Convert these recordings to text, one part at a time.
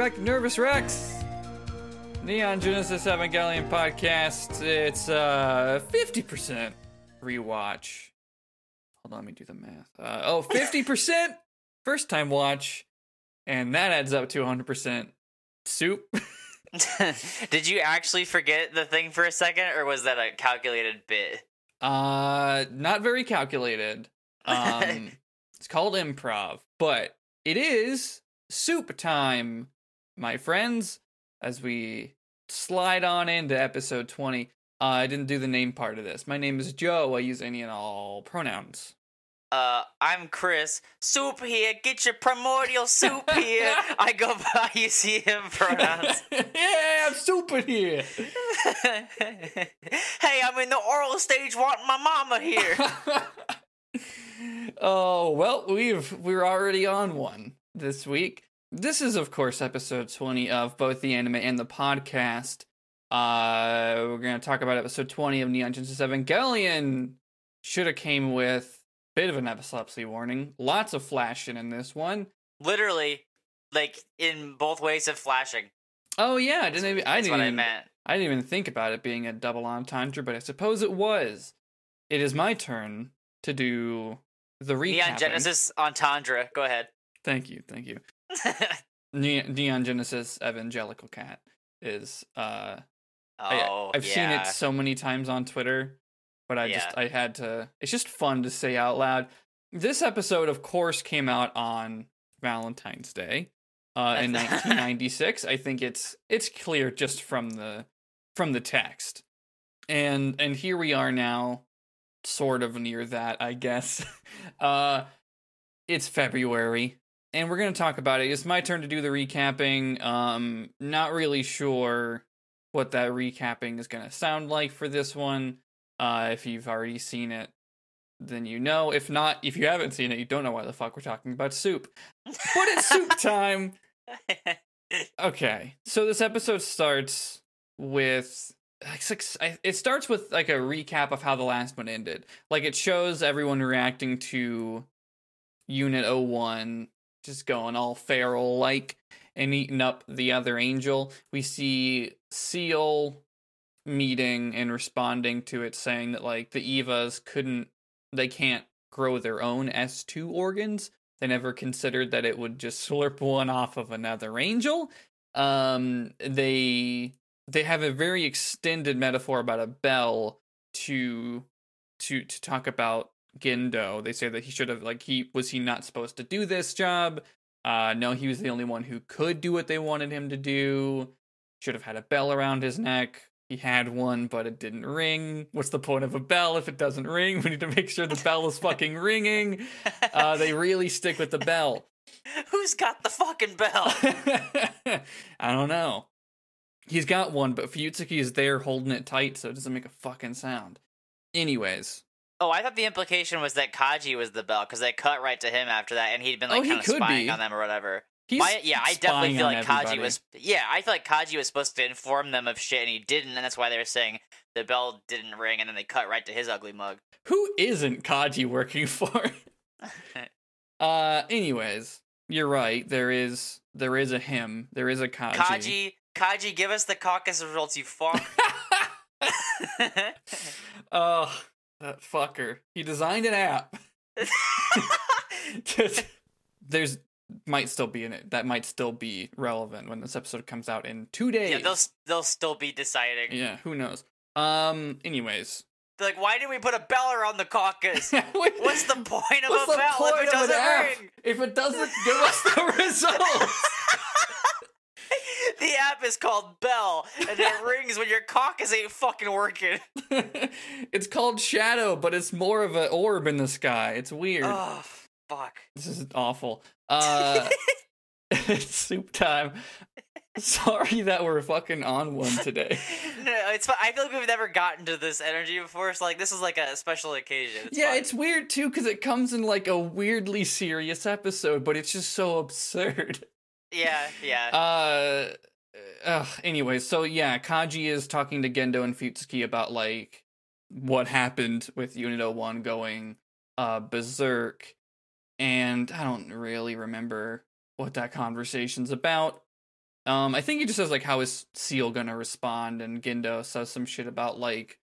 back to Nervous Rex, Neon Genesis Evangelion podcast. It's uh 50% rewatch. Hold on, let me do the math. Uh, oh, 50% first time watch, and that adds up to 100% soup. Did you actually forget the thing for a second, or was that a calculated bit? Uh, not very calculated. Um, it's called improv, but it is soup time, my friends. As we slide on into episode 20. Uh, I didn't do the name part of this. My name is Joe. I use any and all pronouns. Uh, I'm Chris. Soup here. Get your primordial soup here. I go by you see him pronouns. yeah, I'm super here. hey, I'm in the oral stage wanting my mama here. oh well, we've we're already on one this week. This is, of course, episode 20 of both the anime and the podcast. Uh, we're going to talk about episode 20 of Neon Genesis Evangelion. Should have came with a bit of an epilepsy warning. Lots of flashing in this one. Literally, like in both ways of flashing. Oh yeah, I didn't even, I That's didn't what I even, meant. I didn't even think about it being a double entendre, but I suppose it was. It is my turn to do the recap. Neon Genesis Entendre. Go ahead. Thank you, thank you. Ne- Neon Genesis Evangelical Cat is uh I- oh, I've seen it so many times on Twitter, but I just I had to it's just fun to say out loud. This episode of course came out on Valentine's Day uh in 1996. I think it's it's clear just from the from the text. And and here we are now sort of near that, I guess. uh it's February and we're going to talk about it. It's my turn to do the recapping. Um not really sure what that recapping is going to sound like for this one. Uh, if you've already seen it, then you know. If not, if you haven't seen it, you don't know why the fuck we're talking about soup. But it's soup time. Okay, so this episode starts with. like s- I- It starts with like a recap of how the last one ended. Like it shows everyone reacting to Unit 01 just going all feral like and eating up the other angel. We see SEELE meeting and responding to it saying that like the Evas couldn't they can't grow their own S2 organs. They never considered that it would just slurp one off of another angel. Um they they have a very extended metaphor about a bell to to to talk about Gendo. They say that he should have like he was he not supposed to do this job? Uh no, he was the only one who could do what they wanted him to do. Should have had a bell around his neck. He had one, but it didn't ring. What's the point of a bell if it doesn't ring? We need to make sure the bell is fucking ringing. Uh, they really stick with the bell. Who's got the fucking bell? I don't know. He's got one, but Fuyutsuki is there holding it tight, so it doesn't make a fucking sound. Anyways, Oh, I thought the implication was that Kaji was the bell because they cut right to him after that, and he'd been Oh, like he kind of spying be. on them or whatever. he's My, yeah, I definitely feel like Kaji was. Yeah, I feel like Kaji was supposed to inform them of shit, and he didn't, and that's why they were saying the bell didn't ring, and then they cut right to his ugly mug. Who isn't Kaji working for? uh, anyways, you're right. There is there is a him. There is a Kaji. Kaji, Kaji, give us the caucus results, you fuck. oh, that fucker. He designed an app. There's might still be in it. That might still be relevant when this episode comes out in two days. yeah, they'll they'll still be deciding. Yeah, who knows? Um. Anyways, They're like, why did we put a bell around the caucus? What's the point of What's a the bell point if it of an doesn't app ring? if it doesn't give us the results? The app is called Bell, and it rings when your caucus ain't fucking working. it's called Shadow, but it's more of an orb in the sky. It's weird. Oh, fuck. This is awful. Uh, it's soup time. Sorry that we're fucking on one today. no, it's. I feel like we've never gotten to this energy before. So like, this is like a special occasion. It's yeah, fine. it's weird too because it comes in like a weirdly serious episode, but it's just so absurd. Yeah, yeah. Uh, ugh, anyway, so yeah, Kaji is talking to Gendo and Fuyutsuki about like what happened with Unit 01 going uh berserk, and I don't really remember what that conversation's about. Um, I think he just says like, "How is SEELE gonna respond?" And Gendo says some shit about like,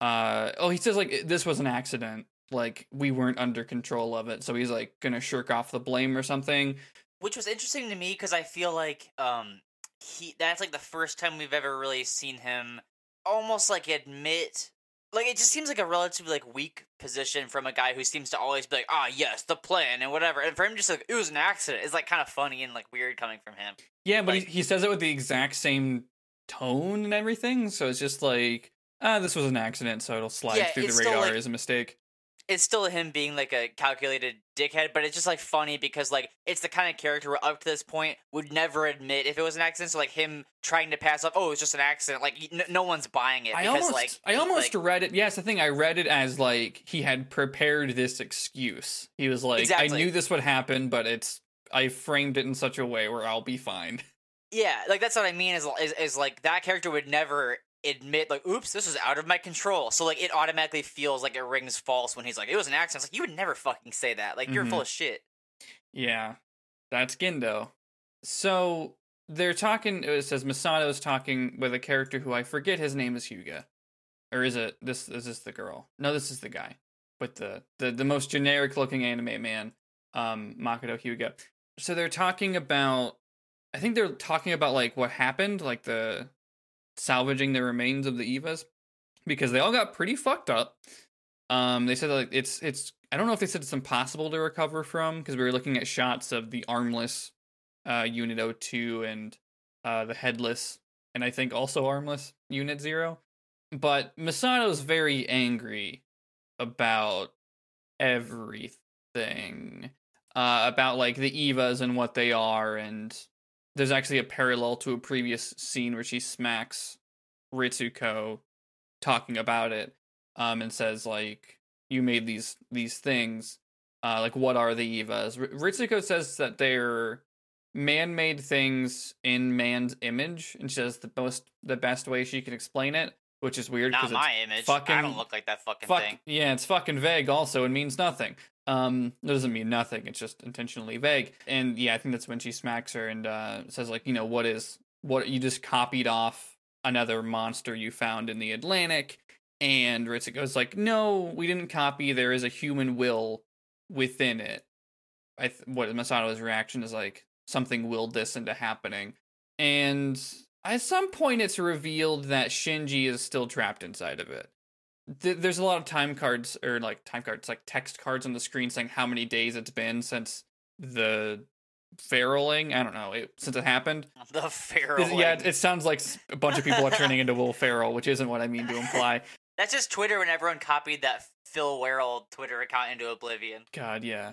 uh, oh, he says like this was an accident, like we weren't under control of it, so he's like gonna shirk off the blame or something. Which was interesting to me because I feel like um he that's like the first time we've ever really seen him almost like admit like it just seems like a relatively like weak position from a guy who seems to always be like, ah, yes, the plan and whatever. And for him, just like it was an accident. It's like kind of funny and like weird coming from him. Yeah, but Like- he, he says it with the exact same tone and everything, so it's just like, ah, this was an accident, so it'll slide Yeah, through the radar like- as a mistake. It's still him being like a calculated dickhead, but it's just like funny because like it's the kind of character where up to this point would never admit if it was an accident. So like him trying to pass off, oh, it's just an accident. Like y- no, one's buying it I because almost, like I almost like, read it. Yes, the thing I read it as like he had prepared this excuse. He was like, I knew this would happen, but it's I framed it in such a way where I'll be fine. Yeah, like that's what I mean. Is, is is like that character would never admit like, "Oops, this was out of my control." So like it automatically feels like it rings false when he's like, "It was an accident." It's like you would never fucking say that. Like you're full of shit. Yeah, that's Gendo. So they're talking. It says Misato is talking with a character who I forget his name is Hyuga, or is it this? Is this the girl? No, this is the guy with the the, the most generic looking anime man, um, Makoto Hyuga. So they're talking about. I think they're talking about like what happened, like the salvaging the remains of the Evas, because they all got pretty fucked up. Um, they said like it's it's I don't know if they said it's impossible to recover from because we were looking at shots of the armless uh, Unit 02 and uh, the headless and I think also armless Unit Zero. But Misato's very angry about everything. Uh, about like the Evas and what they are, and there's actually a parallel to a previous scene where she smacks Ritsuko talking about it um, and says like you made these these things uh, like what are the evas R- ritsuko says that they're man-made things in man's image and she says the most the best way she can explain it which is weird Not because my image. I fucking- don't look like that fucking fuck, thing. yeah it's fucking vague also it means nothing um it doesn't mean nothing it's just intentionally vague and yeah i think that's when she smacks her and uh says like you know what is what you just copied off another monster you found in the atlantic and Ritsuko's like, no, we didn't copy. There is a human will within it. I th- what Misato's reaction is like, something willed this into happening. And at some point, it's revealed that Shinji is still trapped inside of it. Th- there's a lot of time cards, or like time cards, like text cards on the screen saying how many days it's been since the feroling. I don't know, it, since it happened. The feral. Yeah, it, it sounds like a bunch of people are turning into Will Ferrell, which isn't what I mean to imply. That's just Twitter when everyone copied that Phil Werrell Twitter account into oblivion. God, yeah.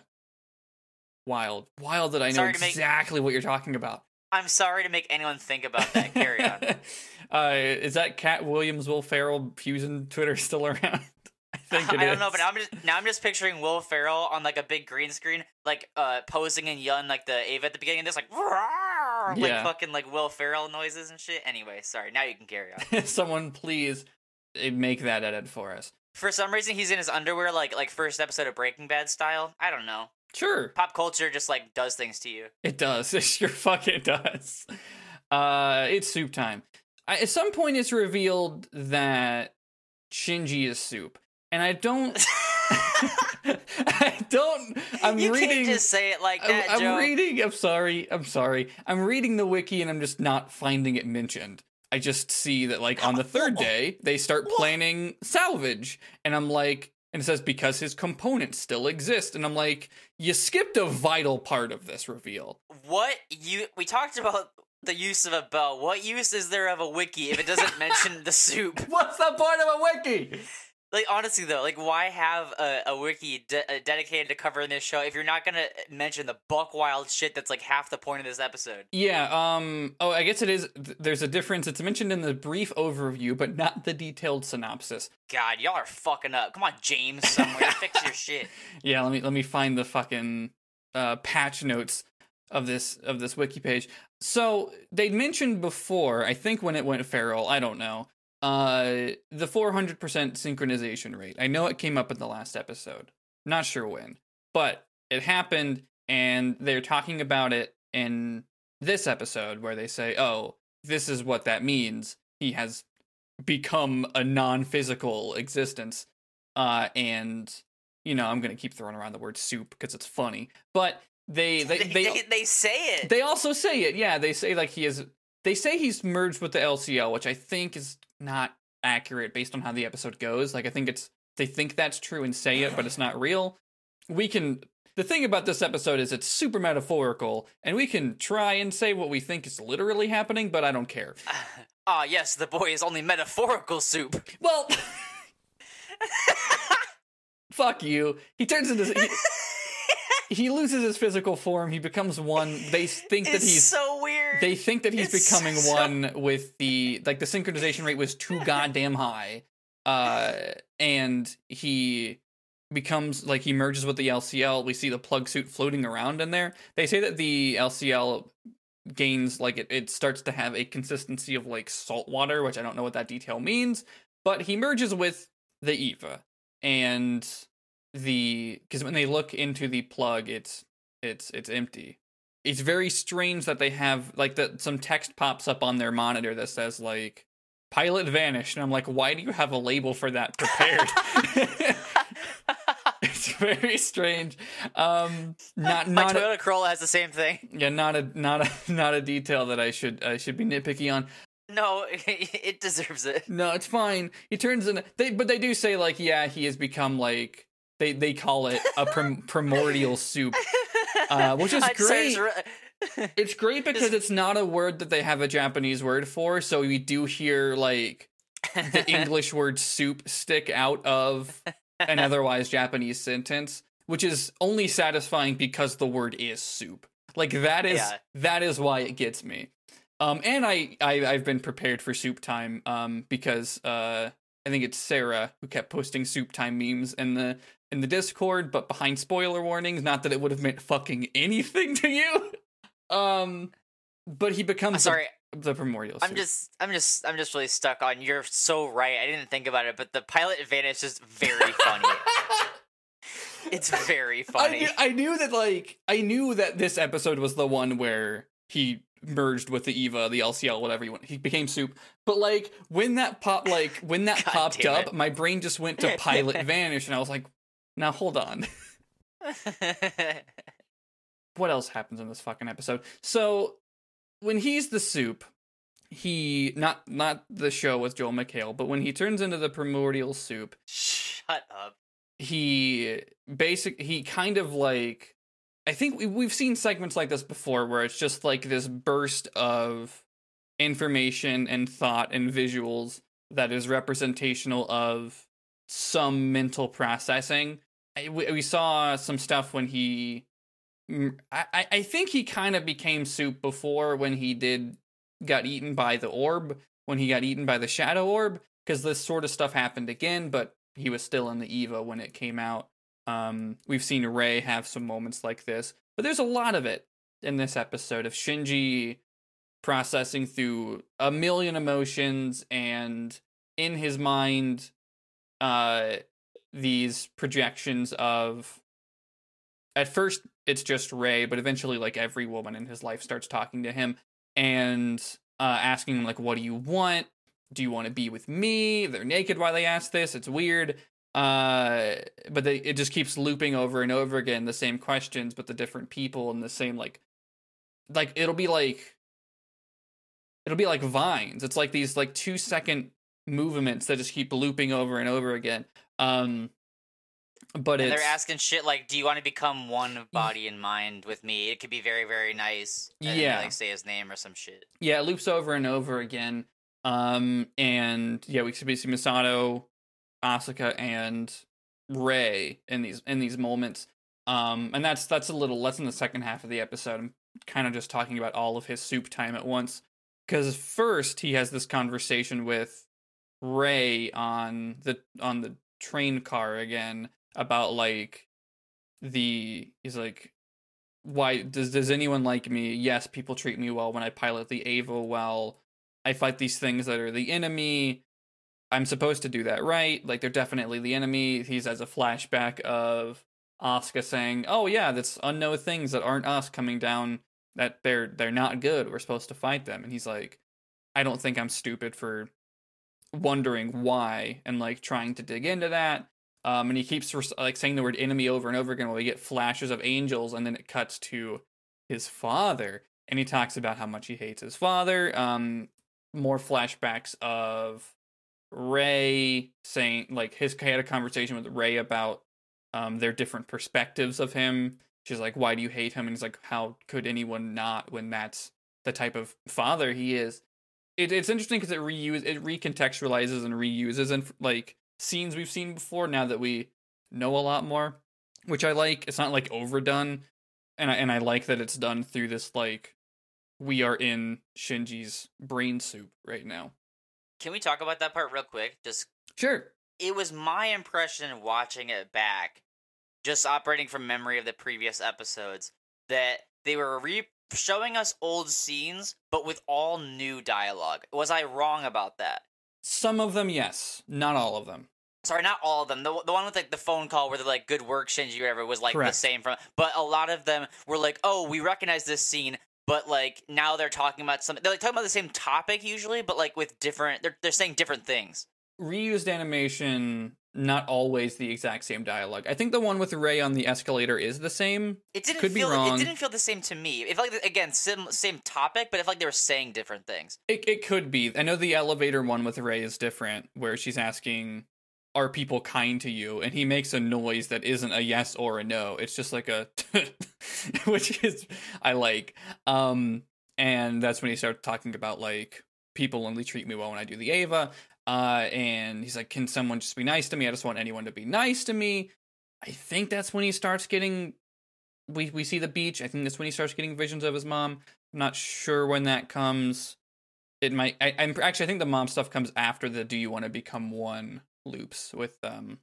Wild. Wild that I know Sorry to make- exactly what you're talking about. I'm sorry to make anyone think about that. Carry on. uh, is that Katt Williams, Will Ferrell fusion Twitter still around? I think it I don't is. know, but now I'm just now I'm just picturing Will Ferrell on like a big green screen, like uh posing and yelling like the Ava at the beginning, just like "Roar," like Yeah. fucking like Will Ferrell noises and shit. Anyway, sorry. Now you can carry on. Someone please eh, make that edit for us. For some reason, he's in his underwear, like like first episode of Breaking Bad style. I don't know. Sure, Pop culture just like does things to you. it does. It sure fucking does. Uh, it's soup time. I, at some point, it's revealed that Shinji is soup, and I don't. I don't. I'm you reading. can't just say it like that, I'm, I'm reading. I'm sorry. I'm sorry. I'm reading the wiki and I'm just not finding it mentioned. I just see that like on the third day they start planning salvage, and I'm like, and it says because his components still exist, and I'm like, you skipped a vital part of this reveal. What you we talked about the use of a bell. What use is there of a wiki if it doesn't mention the soup? What's the point of a wiki? Like honestly though, like why have a, a wiki de- uh, dedicated to covering this show if you're not gonna mention the buck wild shit that's like half the point of this episode? Yeah. Um. Oh, I guess it is. th- There's a difference. It's mentioned in the brief overview, but not the detailed synopsis. God, y'all are fucking up. Come on, James, somewhere fix your shit. Yeah, let me let me find the fucking uh, patch notes of this of this wiki page. So they'd mentioned before, I think when it went feral, I don't know, uh, the 400% synchronization rate. I know it came up in the last episode. Not sure when, but it happened, and they're talking about it in this episode where they say, "Oh, this is what that means. He has become a non-physical existence." Uh and you know, I'm going to keep throwing around the word soup because it's funny. But they They, they, they, they say it. they also say it. Yeah, they say like he is they say he's merged with the LCL, which I think is not accurate based on how the episode goes. Like I think it's they think that's true and say it, but it's not real. We can the thing about this episode is it's super metaphorical, and we can try and say what we think is literally happening, but I don't care. Ah, yes, the boy is only metaphorical soup. Well, fuck you. He turns into he, he loses his physical form. He becomes one. They think that it's he's so weird. they think that he's It's becoming so- one with the like the synchronization rate was too goddamn high uh and he becomes like he merges with the LCL we see the plug suit floating around in there they say that the LCL gains like it, it starts to have a consistency of like salt water which I don't know what that detail means but he merges with the Eva and the because when they look into the plug it's it's it's empty. It's very strange that they have like that some text pops up on their monitor that says like pilot vanished and i'm like why do you have a label for that prepared? It's very strange. Um not My not a, Toyota Corolla has the same thing. yeah not a not a not a detail that i should i should be nitpicky on. No, it deserves it. no it's fine. He turns in they but they do say like yeah he has become like they they call it a prim- primordial soup Uh, which is great. It's great because it's not a word that they have a Japanese word for, so we do hear like the English word soup stick out of an otherwise Japanese sentence, which is only satisfying because the word is soup. Like that is Yeah. that is why it gets me. Um and I, I I've been prepared for soup time um because uh I think it's Sarah who kept posting soup time memes in the in the Discord, but behind spoiler warnings, not that it would have meant fucking anything to you. Um but he becomes I'm sorry. the, the primordial I'm just, I'm just, I'm just really stuck on. You're so right. I didn't think about it, but the pilot advantage is very funny. it's very I funny. knew, I knew that like I knew that this episode was the one where he merged with the Eva, the LCL, whatever you want. He became soup. But like when that pop like when that popped up, my brain just went to pilot vanish and I was like, now hold on. what else happens in this fucking episode? So when he's the soup, he not not the show with Joel McHale, but when he turns into the primordial soup, Shut up. he basic he kind of like I think we, we've seen segments like this before where it's just like this burst of information and thought and visuals that is representational of some mental processing. We, we saw some stuff when he mm, I, I- I think he kind of became soup before when he did got eaten by the orb when he got eaten by the shadow orb because this sort of stuff happened again but he was still in the eva when it came out um we've seen Rei have some moments like this but there's a lot of it in this episode of shinji processing through a million emotions and in his mind uh these projections of at first it's just Rei but eventually like every woman in his life starts talking to him and uh asking him like what do you want? Do you want to be with me? They're naked while they ask this. It's weird. Uh but they it just keeps looping over and over again the same questions but the different people and the same like like it'll be like it'll be like vines. It's like these like two second movements that just keep looping over and over again um but they're asking shit like, "Do you want to become one body and mind with me?" It could be very, very nice. And then they, Yeah. like say his name or some shit. yeah it loops over and over again um and yeah we we see misato asuka and Rei in these in these moments um and that's that's a little less in the second half of the episode i'm kind of just talking about all of his soup time at once because first he has this conversation with Rei on the on the train car again about like the he's like why does does anyone like me? Yes people treat me well when i pilot the ava well. I fight these things that are the enemy. I'm supposed to do that right. Like they're definitely the enemy. He's as a flashback of Asuka saying oh yeah that's unknown things that aren't us coming down that they're they're not good. We're supposed to fight them." And he's like, "I don't think I'm stupid for wondering why and like trying to dig into that." Um, and he keeps like saying the word enemy over and over again while we get flashes of angels, and then it cuts to his father, and he talks about how much he hates his father. Um, more flashbacks of Rei saying like his he had a conversation with Rei about um their different perspectives of him. She's like, "Why do you hate him?" And he's like, "How could anyone not when that's the type of father he is?" It, it's interesting because it reuse it recontextualizes and reuses and like scenes we've seen before now that we know a lot more, which I like. It's not like overdone, and I and I like that it's done through this like we are in Shinji's brain soup right now. Can we talk about that part real quick? Just sure. It was my impression watching it back, just operating from memory of the previous episodes, that they were re showing us old scenes, but with all new dialogue. Was I wrong about that? Some of them, yes. Not all of them. Sorry, not all of them. The the one with like the phone call where they're like "Good work, Shinji" or whatever was like Correct. the same from. But a lot of them were like, "Oh, we recognize this scene but like now they're talking about something they're like talking about the same topic usually but like with different they're, they're saying different things reused animation not always the exact same dialogue. I think the one with Rei on the escalator is the same. It didn't Could feel be wrong. it didn't feel the same to me. Felt like again same, same topic but if like they were saying different things. It, it could be. I know the elevator one with Rei is different where she's asking are people kind to you? And he makes a noise that isn't a yes or a no. It's just like a which is i like. Um and that's when he starts talking about like people only treat me well when i do the eva uh and he's like can someone just be nice to me? I just want anyone to be nice to me. I think that's when he starts getting we we see the beach. I think that's when he starts getting visions of his mom. I'm not sure when that comes. It might I, i'm actually i think the mom stuff comes after the do you want to become one? loops with um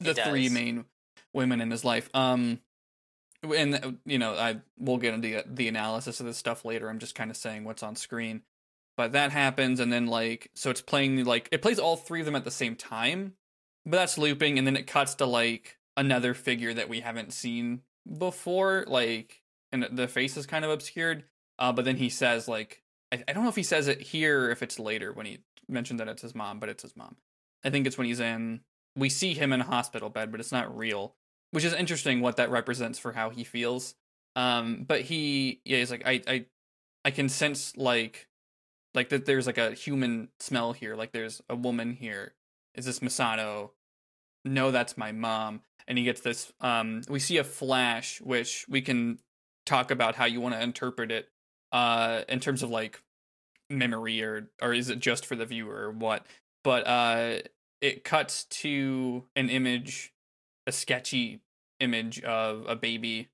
the three main women in his life. Um and uh, you know, I we'll get into the, the analysis of this stuff later. I'm just kind of saying what's on screen. But that happens and then like so it's playing like it plays all three of them at the same time. But that's looping and then it cuts to like another figure that we haven't seen before like and the face is kind of obscured. Uh but then he says like I, I don't know if he says it here if it's later when he mentioned that it's his mom, but it's his mom. I think it's when he's in. We see him in a hospital bed, but it's not real, which is interesting. What that represents for how he feels. Um, but he, yeah, he's like, I, I, I can sense like, like that. There's like a human smell here. Like there's a woman here. Is this Misato? No, that's my mom. And he gets this. Um, we see a flash, which we can talk about how you want to interpret it. Uh, in terms of like memory or or is it just for the viewer or what but uh it cuts to an image a sketchy image of a baby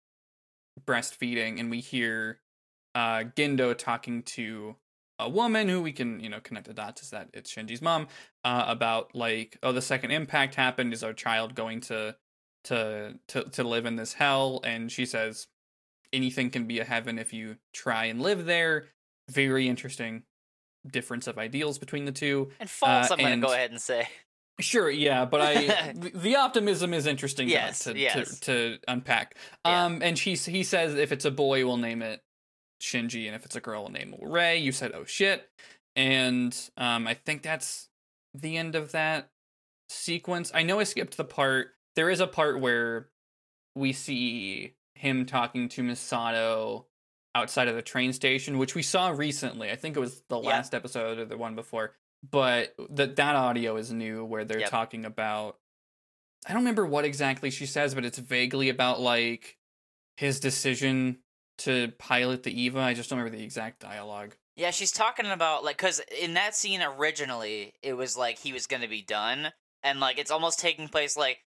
breastfeeding and we hear uh Gendo talking to a woman who we can you know connect the dots is that it's Shinji's mom uh about like oh the second impact happened is our child going to to to to live in this hell and she says anything can be a heaven if you try and live there very interesting difference of ideals between the two. And false, uh, I'm going to go ahead and say. Sure, yeah, but I the optimism is interesting yes, to, yes. to, to unpack. Yeah. Um, and she he says if it's a boy, we'll name it Shinji, and if it's a girl, name Rei. You said oh shit, and um, I think that's the end of that sequence. I know I skipped the part. There is a part where we see him talking to Misato outside of the train station, which we saw recently. I think it was the last yeah. episode or the one before. But that that audio is new where they're yep. talking about I don't remember what exactly she says, but it's vaguely about like his decision to pilot the Eva. I just don't remember the exact dialogue. Yeah, she's talking about like cuz in that scene originally it was like he was to be done and like it's almost taking place like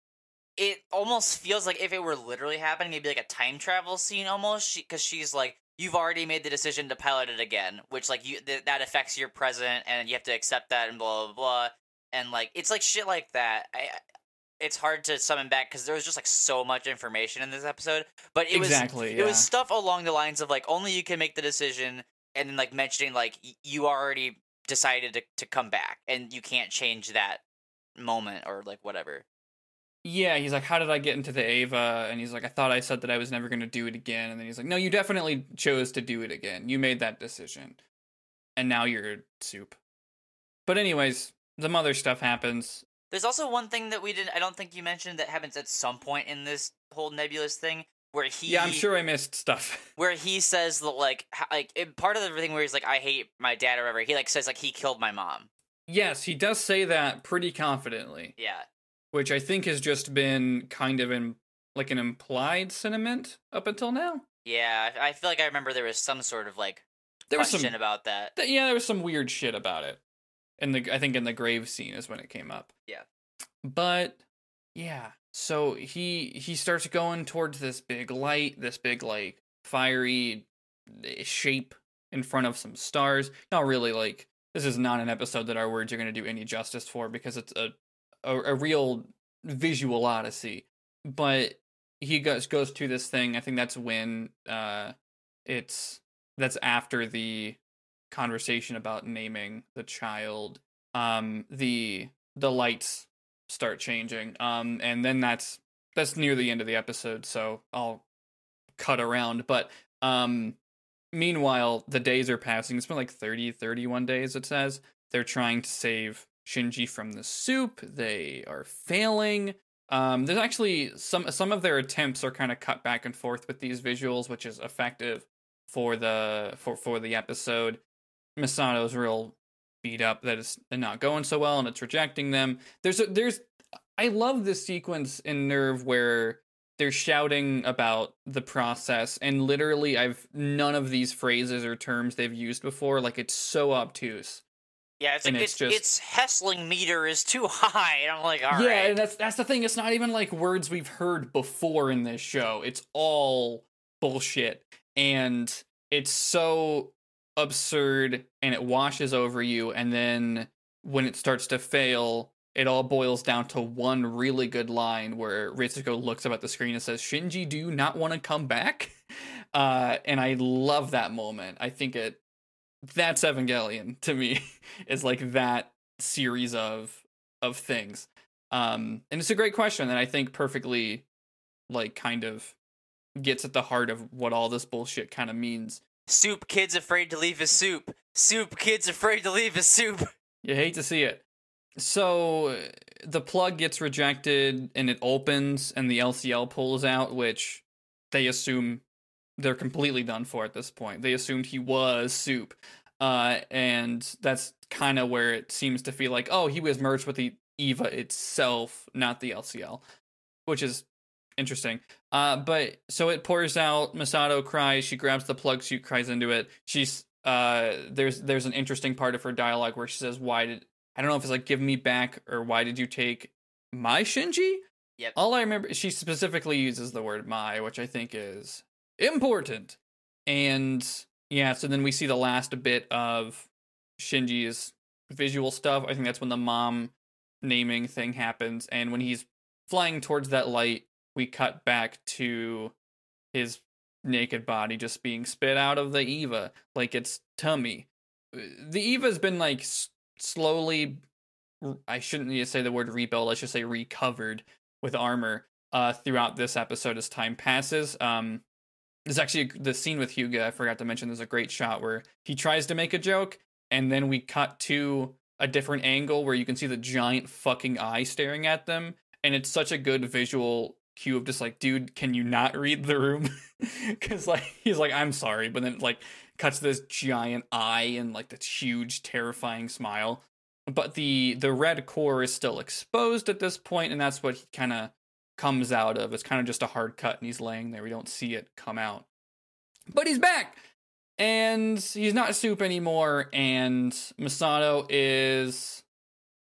it almost feels like if it were literally happening it'd be like a time travel scene almost because she, she's like you've already made the decision to pilot it again, which like you th- that affects your present, and you have to accept that, and blah blah blah, and like it's like shit like that. I, it's hard to summon back because there was just like so much information in this episode, but it exactly, was yeah. it was stuff along the lines of like only you can make the decision, and then like mentioning like y- you already decided to to come back, and you can't change that moment or like whatever. yeah, he's like, how did I get into the Ava? And he's like, I thought I said that I was never going to do it again. And then he's like, no, you definitely chose to do it again. You made that decision. And now you're soup. But anyways, the mother stuff happens. There's also one thing that we didn't. I don't think you mentioned that happens at some point in this whole nebulous thing where he. Yeah, I'm sure I missed stuff. Where he says that like like part of the thing where he's like I hate my dad or whatever. He like says like he killed my mom. Yes, he does say that pretty confidently, Yeah. which I think has just been kind of in like an implied sentiment up until now. Yeah, I feel like I remember there was some sort of like There was question some about that. Th- yeah, there was some weird shit about it. In the I think in the grave scene is when it came up. Yeah. But yeah, so he he starts going towards this big light, this big like fiery eh, shape in front of some stars. Not really like this is not an episode that our words are going to do any justice for because it's a a, a real visual odyssey. But he goes goes to this thing. I think that's when uh it's that's after the conversation about naming the child um the the lights start changing um and then that's that's near the end of the episode so i'll cut around but um meanwhile the days are passing. It's been like 30 31 days it says. They're trying to save shinji from the soup. They are failing. Um there's actually some some of their attempts are kind of cut back and forth with these visuals which is effective for the for for the episode Misato's real beat up that it's not going so well and it's rejecting them. There's a, there's I love this sequence in NERV where they're shouting about the process and literally I've none of these phrases or terms they've used before like it's so obtuse. Yeah, it's And like it's it's, just- its Hessling meter is too high, and I'm like, all right. yeah, and that's that's the thing. It's not even like words we've heard before in this show. It's all bullshit, and it's so absurd, and it washes over you. And then when it starts to fail, it all boils down to one really good line where Ritsuko looks up at the screen and says, "Shinji, do you not want to come back?" Uh, and I love that moment. I think it that's Evangelion to me is like that series of of things. Um, and it's a great question that I think perfectly, like, kind of gets at the heart of what all this bullshit kind of means. Soup kid's afraid to leave his soup. Soup kid's afraid to leave his soup. You hate to see it. So the plug gets rejected and it opens and the LCL pulls out, which they assume they're completely done for at this point. They assumed he was soup. Uh, and that's kind of where it seems to feel like, oh, he was merged with the Eva itself, not the LCL, which is interesting. Uh, but so it pours out. Misato cries. She grabs the plug suit, cries into it. She's uh, there's there's an interesting part of her dialogue where she says, "Why did I don't know if it's like give me back or why did you take my Shinji?" Yep. All I remember, she specifically uses the word "my," which I think is important. And yeah, so then we see the last bit of Shinji's visual stuff. I think that's when the mom naming thing happens, and when he's flying towards that light, we cut back to his naked body just being spit out of the Eva like it's tummy. The Eva's been like s- slowly I shouldn't need to say the word rebuilt, let's just say recovered with armor uh throughout this episode as time passes. Um there's actually the scene with Hyuga, I forgot to mention there's a great shot where he tries to make a joke and then we cut to a different angle where you can see the giant fucking eye staring at them and it's such a good visual cue of just like dude can you not read the room? Because like he's like i'm sorry but then like cuts this giant eye and like this huge terrifying smile. But the the red core is still exposed at this point and that's what he kind of comes out of. It's kind of just a hard cut and he's laying there. We don't see it come out. But he's back! And he's not soup anymore and Misato is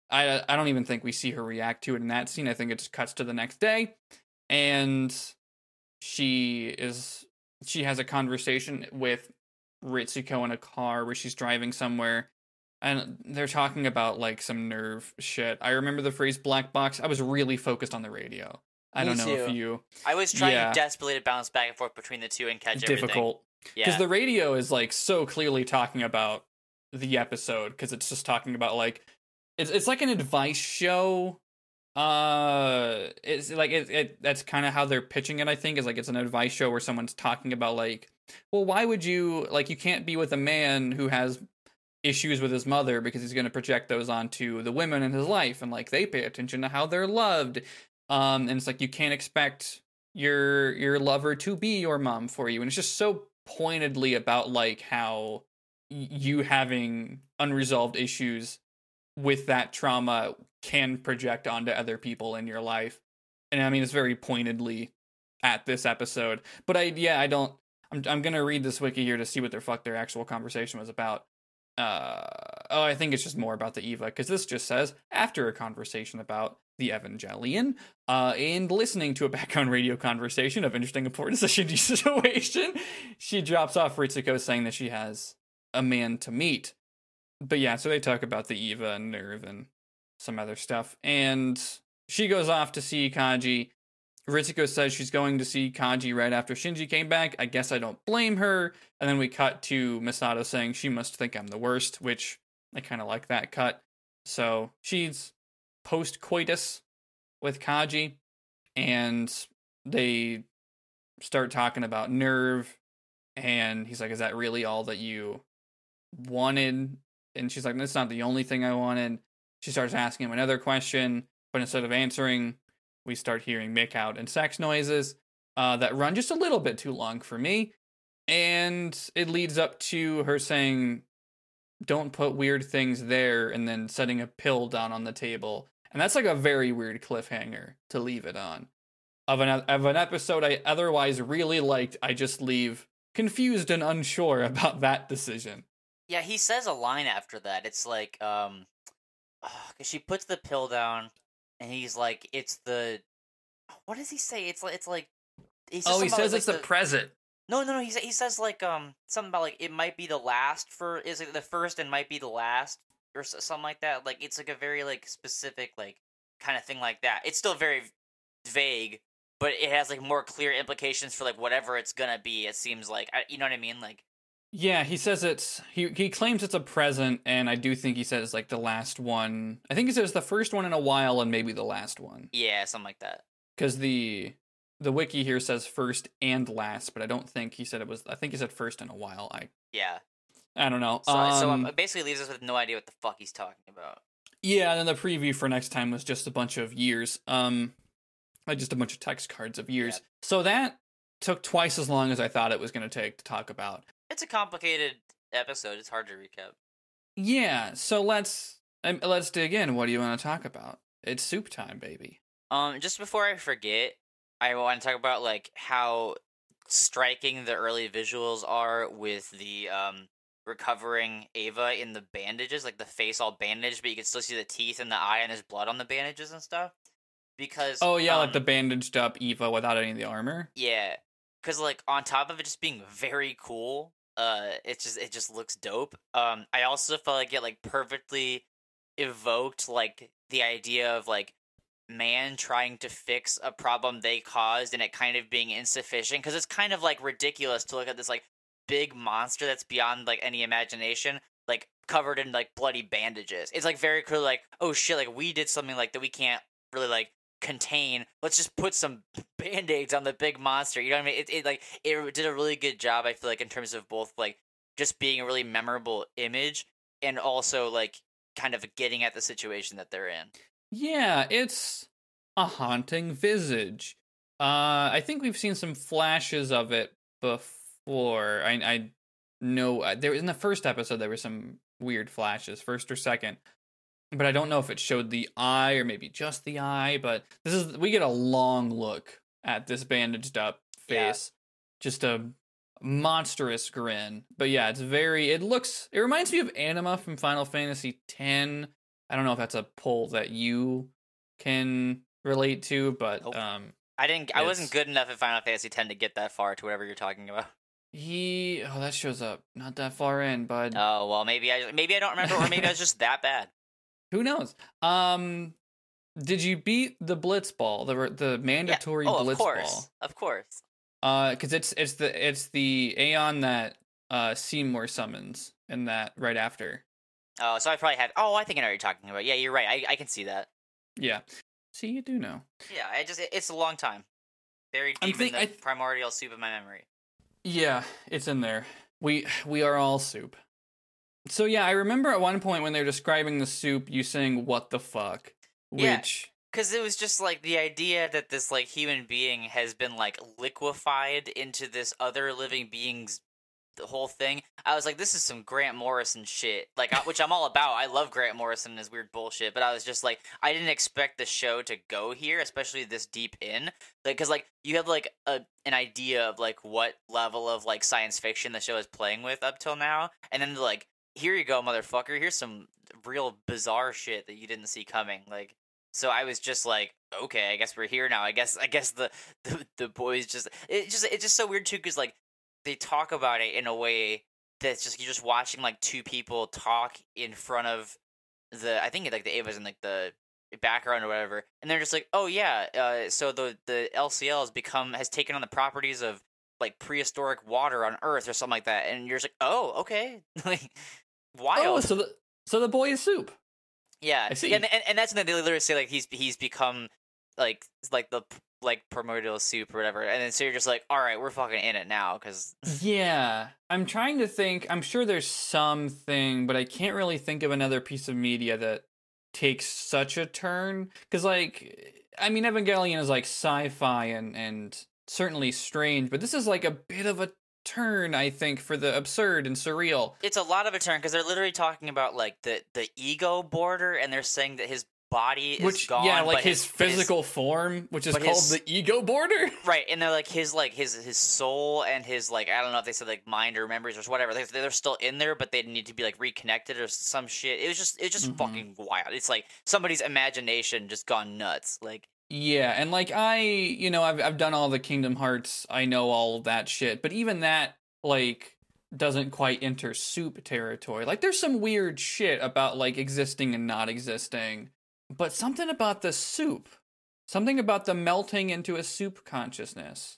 I I don't even think we see her react to it in that scene. I think it just cuts to the next day, and she is she has a conversation with Ritsuko in a car where she's driving somewhere, and they're talking about like some NERV shit. I remember the phrase black box. I was really focused on the radio. I Me don't know if you I was trying Yeah. desperately to bounce back and forth between the two and catch everything. difficult because the radio is like so clearly talking about the episode because it's just talking about like it's it's like an advice show uh it's like it, it that's kind of how they're pitching it i think is like it's an advice show where someone's talking about like well why would you like you can't be with a man who has issues with his mother because he's going to project those onto the women in his life and like they pay attention to how they're loved. Um and it's like you can't expect your your lover to be your mom for you and it's just so pointedly about like how you having unresolved issues with that trauma can project onto other people in your life. And I mean it's very pointedly at this episode. But I yeah, I don't I'm I'm to read this wiki here to see what their fuck their actual conversation was about. Uh oh, I think it's just more about the Eva cuz this just says after a conversation about the Evangelion, uh, and listening to a background radio conversation of interesting importance to Shinji's situation, she drops off Ritsuko saying that she has a man to meet. But yeah, so they talk about the Eva and NERV and some other stuff. And she goes off to see Kaji. Ritsuko says she's going to see Kaji right after Shinji came back. I guess I don't blame her. And then we cut to Misato saying she must think I'm the worst, which I kind of like that cut. So she's post coitus with Kaji, and they start talking about NERV. And he's like, Is that really all that you wanted? And she's like, That's not the only thing I wanted. She starts asking him another question, but instead of answering, we start hearing make out and sex noises uh, that run just a little bit too long for me. And it leads up to her saying, Don't put weird things there, and then setting a pill down on the table. And that's like a very weird cliffhanger to leave it on. Of an, of an episode I otherwise really liked, I just leave confused and unsure about that decision. Yeah, he says a line after that. It's like, um, cause she puts the pill down, and he's like, "It's the." What does he say? It's like it's like. He Oh, he says like, it's the present. No, no, no. He he says like um something about like it might be the last for is it the first and might be the last or something like that. Like it's like a very like specific like kind of thing like that. It's still very vague, but it has like more clear implications for like whatever it's gonna be. It seems like I, you know what I mean. Like Yeah, he says it's he he claims it's a present, and I do think he says like the last one. I think he says the first one in a while, and maybe the last one, yeah, something like that. because the the wiki here says first and last, but I don't think he said it was. I think he said first in a while. I Yeah. I don't know. So so Um, um, it basically leaves us with no idea what the fuck he's talking about. Yeah, and then the preview for next time was just a bunch of years. Um, like just a bunch of text cards of years. Yeah. So that took twice as long as I thought it was going to take to talk about. It's a complicated episode. It's hard to recap. Yeah, so let's um, let's dig in. What do you want to talk about? It's soup time, baby. Um, just before I forget, I want to talk about like how striking the early visuals are with the um recovering Ava in the bandages, like the face all bandaged, but you can still see the teeth and the eye and there's blood on the bandages and stuff. Because Oh yeah, like um, the bandaged up Eva without any of the armor. yeah, because like on top of it just being very cool, uh, it just it just looks dope. Um, I also felt like it like perfectly evoked like the idea of like man trying to fix a problem they caused and it kind of being insufficient because it's kind of like ridiculous to look at this like big monster that's beyond like any imagination like covered in like bloody bandages it's like very clear like oh shit like we did something like that we can't really like contain let's just put some band-aids on the big monster you know what i mean it, it like it did a really good job i feel like in terms of both like just being a really memorable image and also like kind of getting at the situation that they're in Yeah, it's a haunting visage. Uh, I think we've seen some flashes of it before. I I know uh, there in the first episode there were some weird flashes, first or second, but I don't know if it showed the eye or maybe just the eye. But this is we get a long look at this bandaged up Yeah. face, just a monstrous grin. But yeah, it's very. It looks. It reminds me of Anima from Final Fantasy X. I don't know if that's a pull that you can relate to, but Nope. um, I didn't. I wasn't good enough at Final Fantasy X to get that far to whatever you're talking about. he. Oh, that shows up not that far in, bud. Oh well, maybe I maybe I don't remember, or maybe I was just that bad. Who knows? Um, did you beat the Blitzball, the the mandatory oh, of Blitzball? course, of course. Uh, because it's it's the it's the Aeon that uh Seymour summons, and that right after. Oh, so I probably have. Oh, I think I know what you're talking about. Yeah, you're right. I I can see that. Yeah. See, you do know. Yeah, I just it- it's a long time. Very I'm deep think- in the th- primordial soup of my memory. Yeah, it's in there. We we are all soup. So yeah, I remember at one point when they're describing the soup, you saying "What the fuck," Yeah. which Because it was just like the idea that this like human being has been like liquefied into this other living being's the whole thing. I was like, this is some Grant Morrison shit, like which I'm all about. I love Grant Morrison and his weird bullshit, but I was just like, I didn't expect the show to go here, especially this deep in, like because like you have like a an idea of like what level of like science fiction the show is playing with up till now, and then like here you go, motherfucker. Here's some real bizarre shit that you didn't see coming, like. So I was just like, okay, I guess we're here now. I guess I guess the the, the boys just it just it's just so weird too because like they talk about it in a way that's just you're just watching like two people talk in front of the I think like the Eva's in like the background or whatever, and they're just like, oh yeah, uh, so the the LCL has become has taken on the properties of like prehistoric water on Earth or something like that, and you're just like, oh okay, like oh, wild. oh, so the so the boy is soup. Yeah, I see. And, and and that's when they literally say like he's he's become like like the like primordial soup or whatever, and then so you're just like, all right, we're fucking in it now because Yeah, I'm trying to think. I'm sure there's something, but I can't really think of another piece of media that takes such a turn. Because, like, I mean, Evangelion is like sci-fi and and certainly strange, but this is like a bit of a turn, I think, for the absurd and surreal. it's a lot of a turn because they're literally talking about like the the ego border, and they're saying that his body is Which, gone. yeah, like his, but physical form, which is called his- the ego border. right, and they're like his like his his soul and his like I don't know if they said like mind or memories or whatever. They, they're still in there, but they need to be like reconnected or some shit. It was just it's just Mhm. fucking wild. It's like somebody's imagination just gone nuts. Like Yeah, and like I, you know, I've I've done all the Kingdom Hearts. I know all that shit, but even that like doesn't quite enter soup territory. Like there's some weird shit about like existing and not existing, but something about the soup, something about the melting into a soup consciousness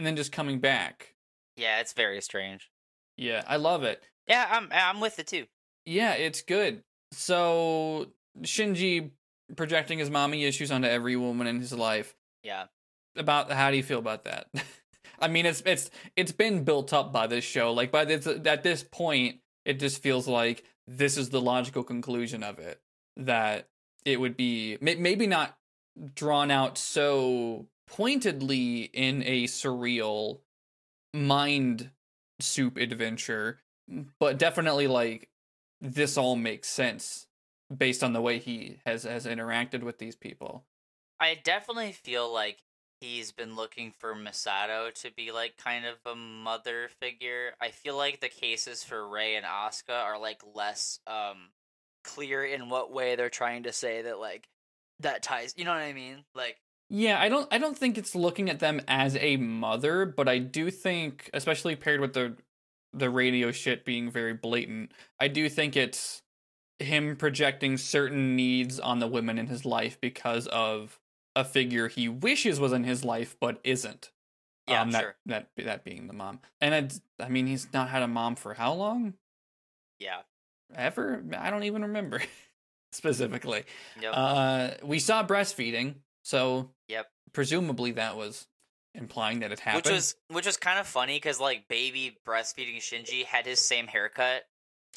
and then just coming back. yeah, it's very strange. Yeah, I love it. Yeah, I'm I'm with it too. Yeah, it's good. So Shinji projecting his mommy issues onto every woman in his life. Yeah. about how do you feel about that? I mean, it's it's it's been built up by this show. Like by this at this point, it just feels like this is the logical conclusion of it. That it would be maybe not drawn out so pointedly in a surreal mind soup adventure, but definitely like this all makes sense based on the way he has has interacted with these people. I definitely feel like he's been looking for Misato to be like kind of a mother figure. I feel like the cases for Rei and Asuka are like less um clear in what way they're trying to say that like that ties. You know what I mean? Like Yeah, I don't I don't think it's looking at them as a mother, but I do think especially paired with the the radio shit being very blatant, I do think it's him projecting certain needs on the women in his life because of a figure he wishes was in his life but isn't. yeah, um, that, sure. that that being the mom. And it's, I mean, he's not had a mom for how long? Yeah. Ever? I don't even remember specifically. Yep. Uh, we saw breastfeeding, so Yep. presumably that was implying that it happened. which was which was kind of funny because like baby breastfeeding Shinji had his same haircut.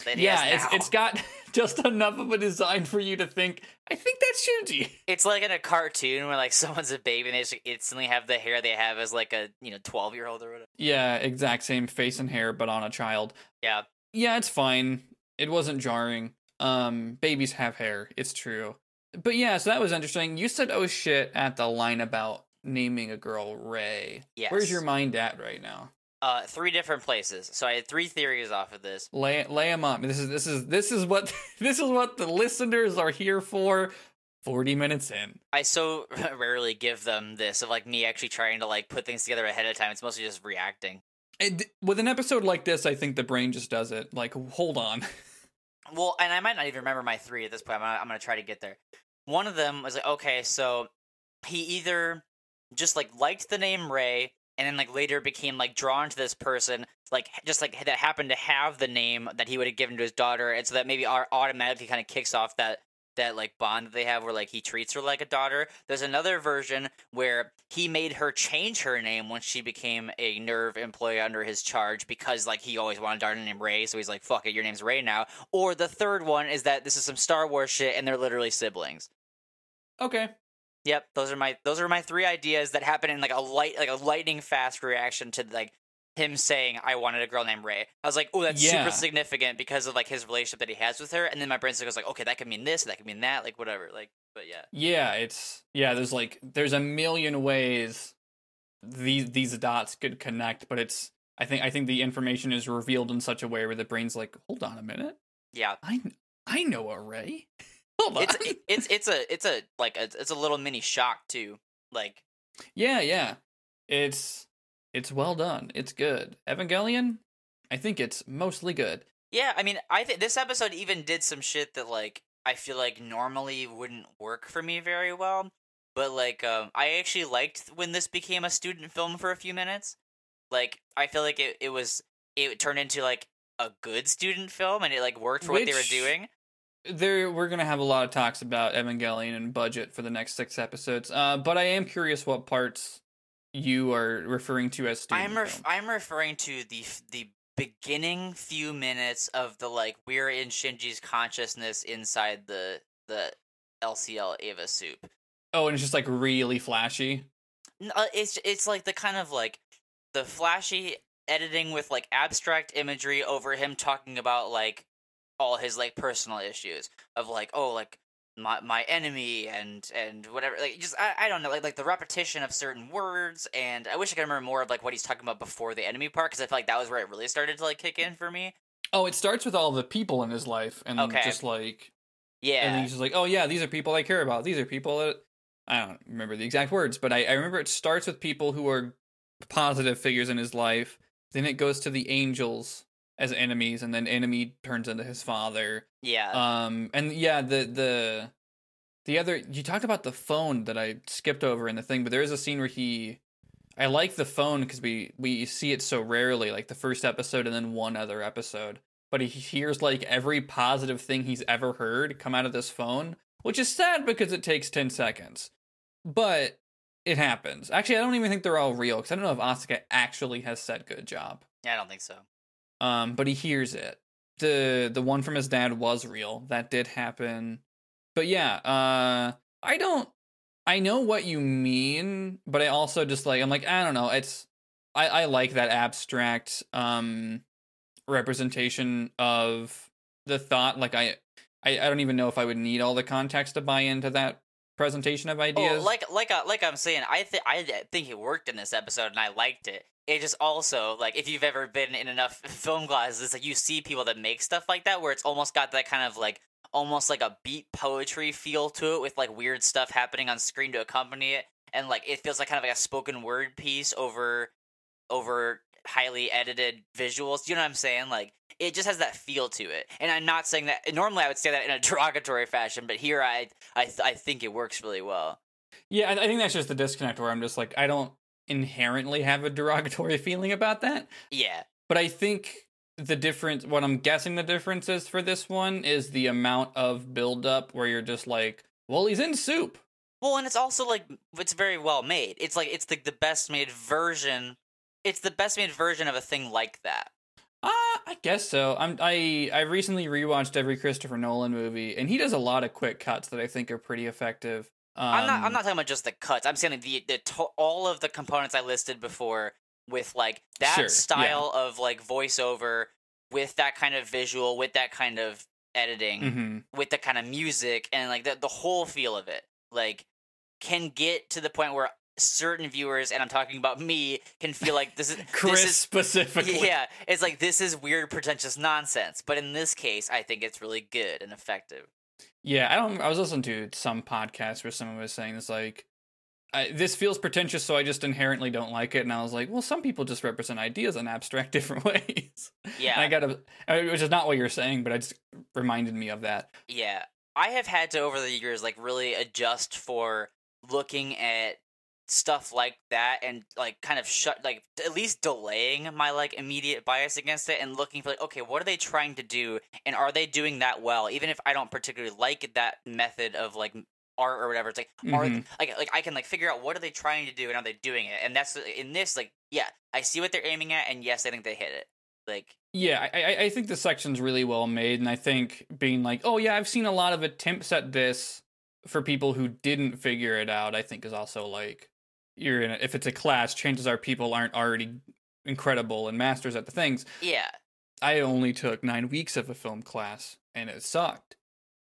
Yeah, it's it's got just enough of a design for you to think. I think that's Shinji. It's like in a cartoon where like someone's a baby and they just instantly have the hair they have as like a you know twelve year old or whatever. Yeah, exact same face and hair, but on a child. Yeah. Yeah, it's fine. It wasn't jarring. Um, babies have hair. It's true. But yeah, so that was interesting. You said oh shit at the line about naming a girl Rei. Yes. Where's your mind at right now? Uh, three different places. So I had three theories off of this. Lay lay 'em up. This is this is this is what this is what the listeners are here for. Forty minutes in. I so rarely give them this of like me actually trying to like put things together ahead of time. It's mostly just reacting. It, with an episode like this, I think the brain just does it. Like, hold on. Well, and I might not even remember my three at this point. I'm gonna, I'm gonna try to get there. One of them was like, okay, so he either just like liked the name Rei, and then like later became like drawn to this person, like just like that happened to have the name that he would have given to his daughter, and so that maybe automatically kind of kicks off that that like bond that they have where like he treats her like a daughter. There's another version where he made her change her name once she became a NERV employee under his charge because like he always wanted a daughter named Rei, so he's like, fuck it, your name's Rei now. Or the third one is that this is some Star Wars shit and they're literally siblings. Okay. Yep, those are my those are my three ideas that happen in like a light like a lightning fast reaction to like him saying I wanted a girl named Rei. I was like, oh, that's Yeah. super significant because of like his relationship that he has with her. And then my brain goes like, okay, that could mean this, that could mean that, like whatever. Like, but yeah, Yeah, it's yeah. There's like there's a million ways these these dots could connect, but it's I think I think the information is revealed in such a way where the brain's like, hold on a minute, yeah. I I know a Rei. Hold on. It's it's it's a it's a like a, it's a little mini shock too. Like, yeah, yeah. It's it's well done. It's good. Evangelion, I think it's mostly good. yeah. I mean, I think this episode even did some shit that like I feel like normally wouldn't work for me very well. But like, um, I actually liked when this became a student film for a few minutes. Like, I feel like it it was it turned into like a good student film, and it like worked for what they were doing. There, we're gonna have a lot of talks about Evangelion and budget for the next six episodes. Uh, but I am curious what parts you are referring to as I'm ref-. I'm referring to the f- the beginning few minutes of the like we're in Shinji's consciousness inside the the LCL Eva soup. Oh, and it's just like really flashy. N- uh, It's it's like the kind of like the flashy editing with like abstract imagery over him talking about like all his like personal issues of like oh like my my enemy and and whatever like just I, I don't know like like the repetition of certain words and I wish I could remember more of like what he's talking about before the enemy part because I feel like that was where it really started to like kick in for me. Oh, it starts with all the people in his life, and Okay. just like, yeah, and he's just like, oh yeah, these are people I care about. These are people that I don't remember the exact words, but I, I remember it starts with people who are positive figures in his life. Then it goes to the angels as enemies, and then enemy turns into his father. yeah. Um, and yeah, the the the other you talked about the phone that I skipped over in the thing, but there is a scene where he. I like the phone because we we see it so rarely, like the first episode and then one other episode. But he hears like every positive thing he's ever heard come out of this phone, which is sad because it takes ten seconds, but it happens. Actually, I don't even think they're all real because I don't know if Asuka actually has said good job. yeah, I don't think so. Um, but he hears it. The the one from his dad was real. That did happen. But yeah, uh I don't I know what you mean, but I also just like I'm like, I don't know, it's I, I like that abstract um representation of the thought. Like I, I I don't even know if I would need all the context to buy into that presentation of ideas. Oh, like like uh, like I'm saying, I think I think it worked in this episode, and I liked it. It just also like if you've ever been in enough film classes, like you see people that make stuff like that, where it's almost got that kind of like almost like a beat poetry feel to it, with like weird stuff happening on screen to accompany it, and like it feels like kind of like a spoken word piece over over highly edited visuals. You know what I'm saying? Like it just has that feel to it. And I'm not saying that normally I would say that in a derogatory fashion, but here I I th- I think it works really well. Yeah, I, I think that's just the disconnect where I'm just like, I don't inherently have a derogatory feeling about that. Yeah. But I think the difference, what I'm guessing the difference is for this one is the amount of buildup where you're just like, well, he's in soup. Well, and it's also like it's very well made. It's like it's the the best made version. It's the best made version of a thing like that. Uh, I guess so. I'm I I recently rewatched every Christopher Nolan movie, and he does a lot of quick cuts that I think are pretty effective. Um, I'm not. I'm not talking about just the cuts. I'm saying the the to- all of the components I listed before with like that Sure, yeah. style of like voiceover with that kind of visual with that kind of editing mhm. with the kind of music and like the the whole feel of it like can get to the point where certain viewers and I'm talking about me can feel like this is Chris this is specifically. yeah it's like this is weird pretentious nonsense but in this case I think it's really good and effective Yeah, I don't. I was listening to some podcast where someone was saying this like, I, this feels pretentious, so I just inherently don't like it. And I was like, well, some people just represent ideas in abstract different ways. yeah And I gotta, I mean, which is not what you're saying, but it just reminded me of that. Yeah, I have had to over the years like really adjust for looking at stuff like that and like kind of shut like at least delaying my like immediate bias against it and looking for like okay what are they trying to do and are they doing that well even if i don't particularly like that method of like art or whatever it's like are Mhm. like like i can like figure out what are they trying to do and are they doing it and that's in this like yeah i see what they're aiming at and yes i think they hit it like Yeah, I- I think the section's really well made, and I think being like, oh yeah, I've seen a lot of attempts at this for people who didn't figure it out. I think is also like you're in. A, if it's a class, chances are people aren't already incredible and masters at the things. yeah I only took nine weeks of a film class, and it sucked.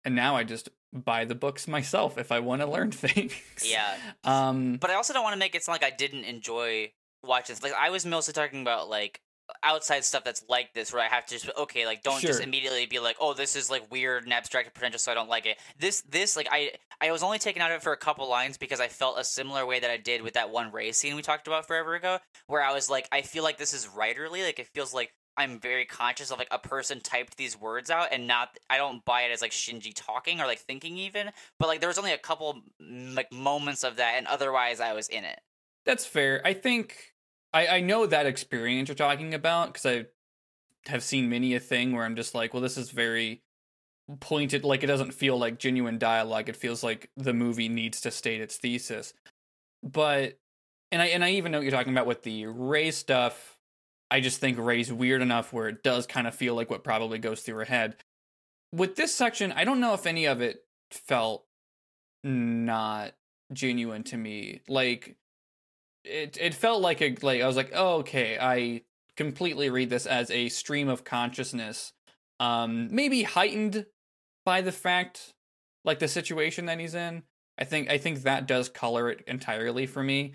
And now I just buy the books myself if I want to learn things. yeah Um. but I also don't want to make it sound like I didn't enjoy watching this. Like I was mostly talking about like outside stuff that's like this, where I have to just okay, like don't just immediately be like, oh, this is like weird and abstract and pretentious, so I don't like it. This this like I I was only taken out of it for a couple lines because I felt a similar way that I did with that one race scene we talked about forever ago, where I was like, I feel like this is writerly, like it feels like. I'm very conscious of like a person typed these words out and not I don't buy it as like Shinji talking or like thinking even but like there was only a couple like moments of that and otherwise I was in it. That's fair. I think I, I know that experience you're talking about because I have seen many a thing where I'm just like, well, this is very pointed. Like it doesn't feel like genuine dialogue. It feels like the movie needs to state its thesis. But and I and I even know what you're talking about with the Rei stuff. I just think Rei's weird enough where it does kind of feel like what probably goes through her head. With this section, I don't know if any of it felt not genuine to me. Like it it felt like a like I was like, oh, okay, I completely read this as a stream of consciousness, um, maybe heightened by the fact like the situation that he's in. I think I think that does color it entirely for me.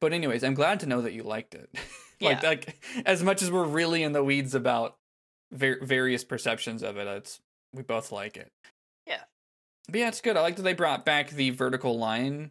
But anyways, I'm glad to know that you liked it. like Yeah. like as much as we're really in the weeds about ver- various perceptions of it, it's we both like it. Yeah. But yeah, it's good. I like that they brought back the vertical line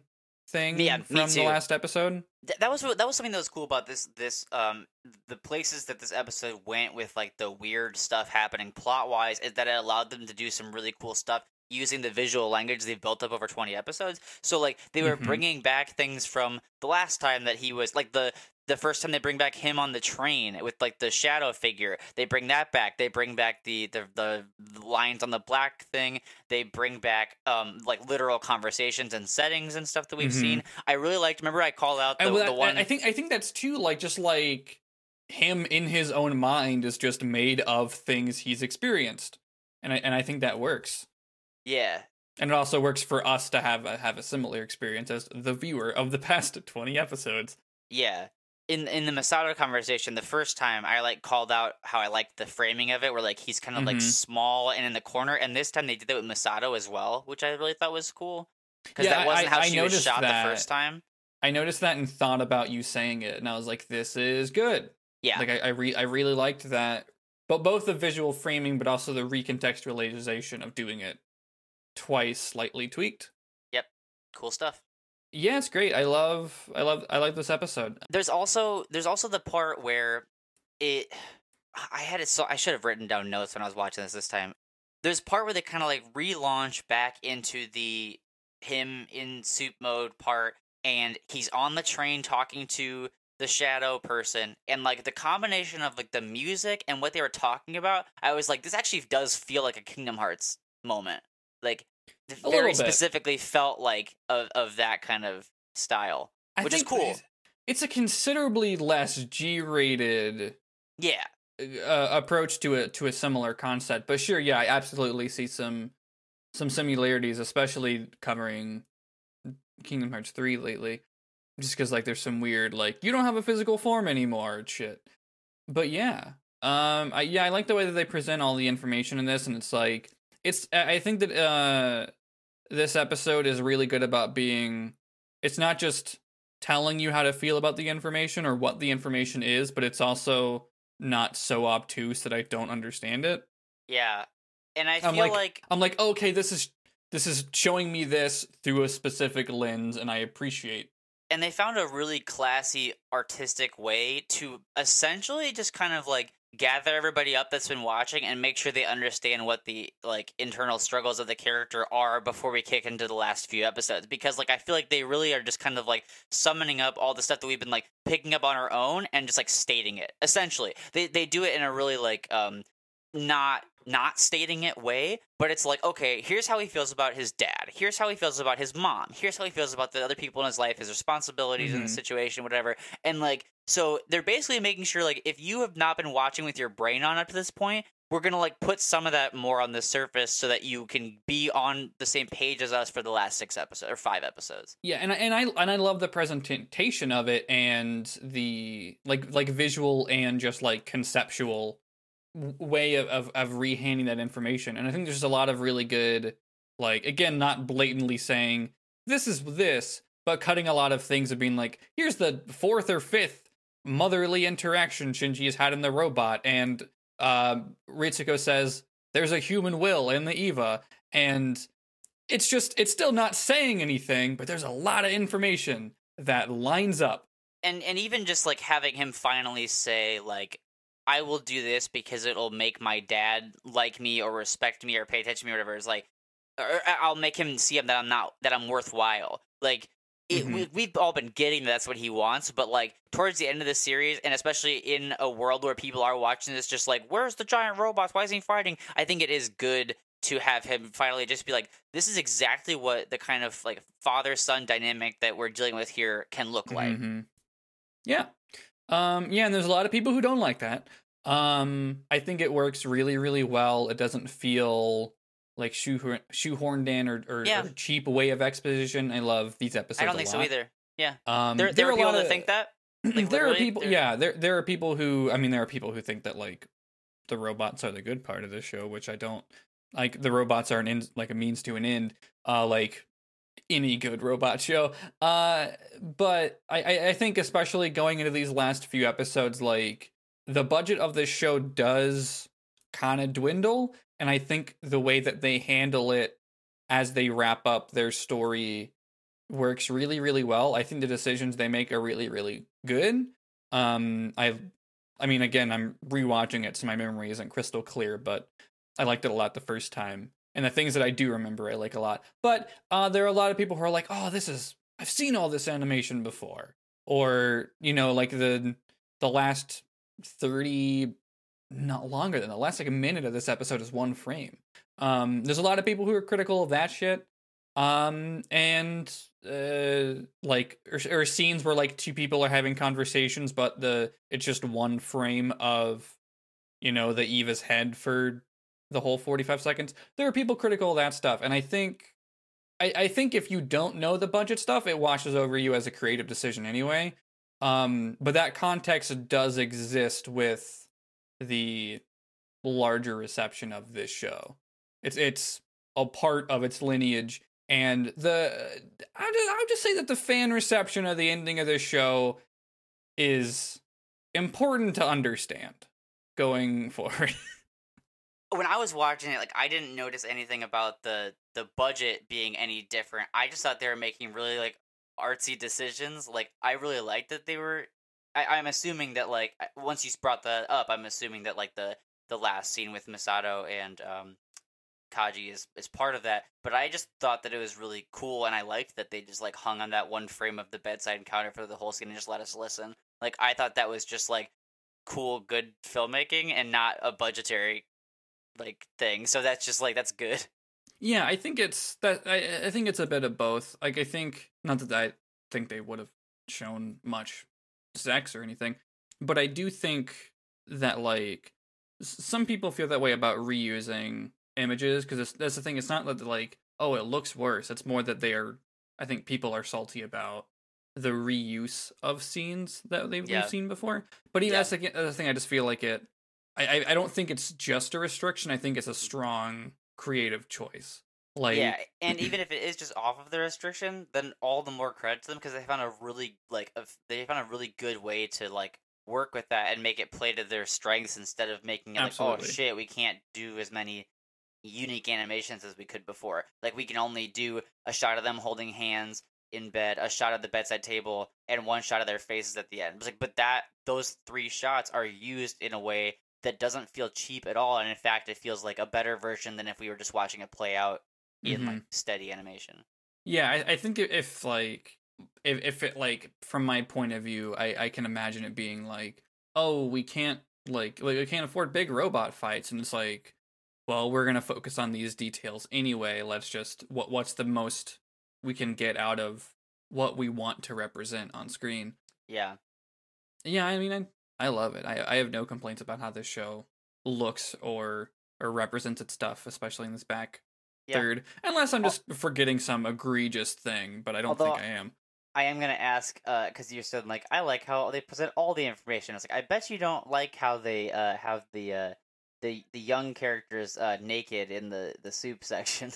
thing Yeah, from the last episode. Th- that was that was something that was cool about this this um the places that this episode went with like the weird stuff happening plot wise is that it allowed them to do some really cool stuff using the visual language they've built up over 20 episodes so like they were Mhm. bringing back things from the last time that he was like the the first time they bring back him on the train with like the shadow figure they bring that back they bring back the the, the lines on the black thing they bring back um like literal conversations and settings and stuff that we've Mhm. seen i really liked remember i called out the, the one I think I think that's too like just like him in his own mind is just made of things he's experienced, and I and I think that works. Yeah And it also works for us to have a, have a similar experience as the viewer of the past twenty episodes. yeah in in the Misato conversation the first time i like called out how i liked the framing of it where like he's kind of like Mhm. small and in the corner and this time they did that with Misato as well which i really thought was cool because Yeah, that wasn't I- how I she was shot that. the first time I noticed that and thought about you saying it, and I was like, "This is good." yeah Like I I, re- I really liked that, but both the visual framing, but also the recontextualization of doing it twice, slightly tweaked. Yep. Cool stuff Yeah, it's great. I love, I love, I like this episode. there's also there's also the part where it i had it so i should have written down notes when i was watching this this time there's a part where they kind of like relaunch back into the him in soup mode part and he's on the train talking to the shadow person and like the combination of like the music and what they were talking about i was like this actually does feel like a kingdom hearts moment like A very specifically felt like of, of that kind of style I Which is cool. it's- It's a considerably less G-rated yeah uh, approach to a to a similar concept, but sure, yeah, I absolutely see some some similarities, especially covering Kingdom Hearts three lately. Just because like there's some weird like you don't have a physical form anymore shit. But yeah, um, I yeah I like the way that they present all the information in this, and it's like it's I think that uh this episode is really good about being it's not just telling you how to feel about the information or what the information is, but it's also not so obtuse that I don't understand it. Yeah. And I I'm feel like- like, I'm like, okay, this is this is showing me this through a specific lens, and I appreciate. and they found a really classy artistic way to essentially just kind of like gather everybody up that's been watching and make sure they understand what the like internal struggles of the character are before we kick into the last few episodes. Because like I feel like they really are just kind of like summoning up all the stuff that we've been like picking up on our own and just like stating it essentially. They they do it in a really like um not not stating it way, but it's like, okay, here's how he feels about his dad. Here's how he feels about his mom. Here's how he feels about the other people in his life, his responsibilities in the mm-hmm. situation, whatever. And like, so they're basically making sure, like, if you have not been watching with your brain on up to this point, we're gonna like put some of that more on the surface so that you can be on the same page as us for the last six episodes or five episodes. Yeah, and I, and I and I love the presentation of it and the like like visual and just like conceptual way of, of of rehanding that information. And I think there's a lot of really good like again not blatantly saying this is this, but cutting a lot of things of being like here's the fourth or fifth motherly interaction Shinji has had in the robot. And um Ritsuko says there's a human will in the Eva. And it's just it's still not saying anything but there's a lot of information that lines up. And and even just like having him finally say like I will do this because it'll make my dad like me or respect me or pay attention to me or whatever It's like or I- I'll make him see him that I'm not that I'm worthwhile. Like it, Mhm. we, we've all been getting that that's what he wants, but like towards the end of the series, and especially in a world where people are watching this, just like where's the giant robots? Why isn't he fighting? I think it is good to have him finally just be like, this is exactly what the kind of like father son dynamic that we're dealing with here can look like. Mhm. yeah um yeah and there's a lot of people who don't like that um i think it works really really well it doesn't feel like shoehorn shoehorned in or, or, Yeah. or cheap way of exposition i love these episodes I don't think so either. Yeah, um There, there are are people that of- think that. Like, there are people there- yeah there there are people who i mean there are people who think that like the robots are the good part of the show which i don't like the robots are an in, like a means to an end uh like any good robot show uh but I, I i think especially going into these last few episodes like the budget of this show does kind of dwindle and i think the way that they handle it as they wrap up their story works really really well. I think the decisions they make are really really good. Um i i mean again i'm rewatching it so my memory isn't crystal clear but i liked it a lot the first time. And the things that i do remember i like a lot. But uh there are a lot of people who are like oh this is i've seen all this animation before. Or you know like the the last 30 not longer than the last like a minute of this episode is one frame. Um there's a lot of people who are critical of that shit um and uh like or, or scenes where like two people are having conversations but the it's just one frame of you know the eva's head for the whole 45 seconds. There are people critical of that stuff and i think I, I think if you don't know the budget stuff it washes over you as a creative decision anyway um but that context does exist with the larger reception of this show it's it's a part of its lineage and the I just, I just say that the fan reception of the ending of this show is important to understand going forward. when I was watching it, like I didn't notice anything about the the budget being any different. I just thought they were making really like artsy decisions. Like I really liked that they were. I, I'm assuming that like once you brought that up, I'm assuming that like the the last scene with Misato and um Kaji is is part of that. But I just thought that it was really cool, and I liked that they just like hung on that one frame of the bedside encounter for the whole scene and just let us listen. Like I thought that was just like cool, good filmmaking and not a budgetary like thing. So that's just like that's good. yeah, I think it's that I, I think it's a bit of both. Like I think not that I think they would have shown much sex or anything, but I do think that like some people feel that way about reusing images because that's the thing. It's not that like oh it looks worse. It's more that they are. I think people are salty about the reuse of scenes that they've Yeah. seen before. But even Yeah. that's the, that's thing. I just feel like it. I I don't think it's just a restriction. I think it's a strong creative choice. Like yeah, and even if it is just off of the restriction, then all the more credit to them because they found a really like a, they found a really good way to like work with that and make it play to their strengths instead of making it like oh shit we can't do as many unique animations as we could before. Like we can only do a shot of them holding hands in bed, a shot of the bedside table, and one shot of their faces at the end. It's like, but that those three shots are used in a way that doesn't feel cheap at all, and in fact, it feels like a better version than if we were just watching it play out in Mhm. like steady animation. Yeah, I, I think if- if like if if it like from my point of view, I I can imagine it being like, oh, we can't like like we can't afford big robot fights, and it's like, well, we're gonna focus on these details anyway. Let's just what what's the most we can get out of what we want to represent on screen. Yeah, Yeah, I mean, I I love it. I I have no complaints about how this show looks or or represents its stuff, especially in this back Yeah. third. Unless I'm just forgetting some egregious thing, but I don't Although- think I am. I am gonna ask because you said like I like how they present all the information. I was like I bet you don't like how they uh have the uh the the young characters uh naked in the the soup section.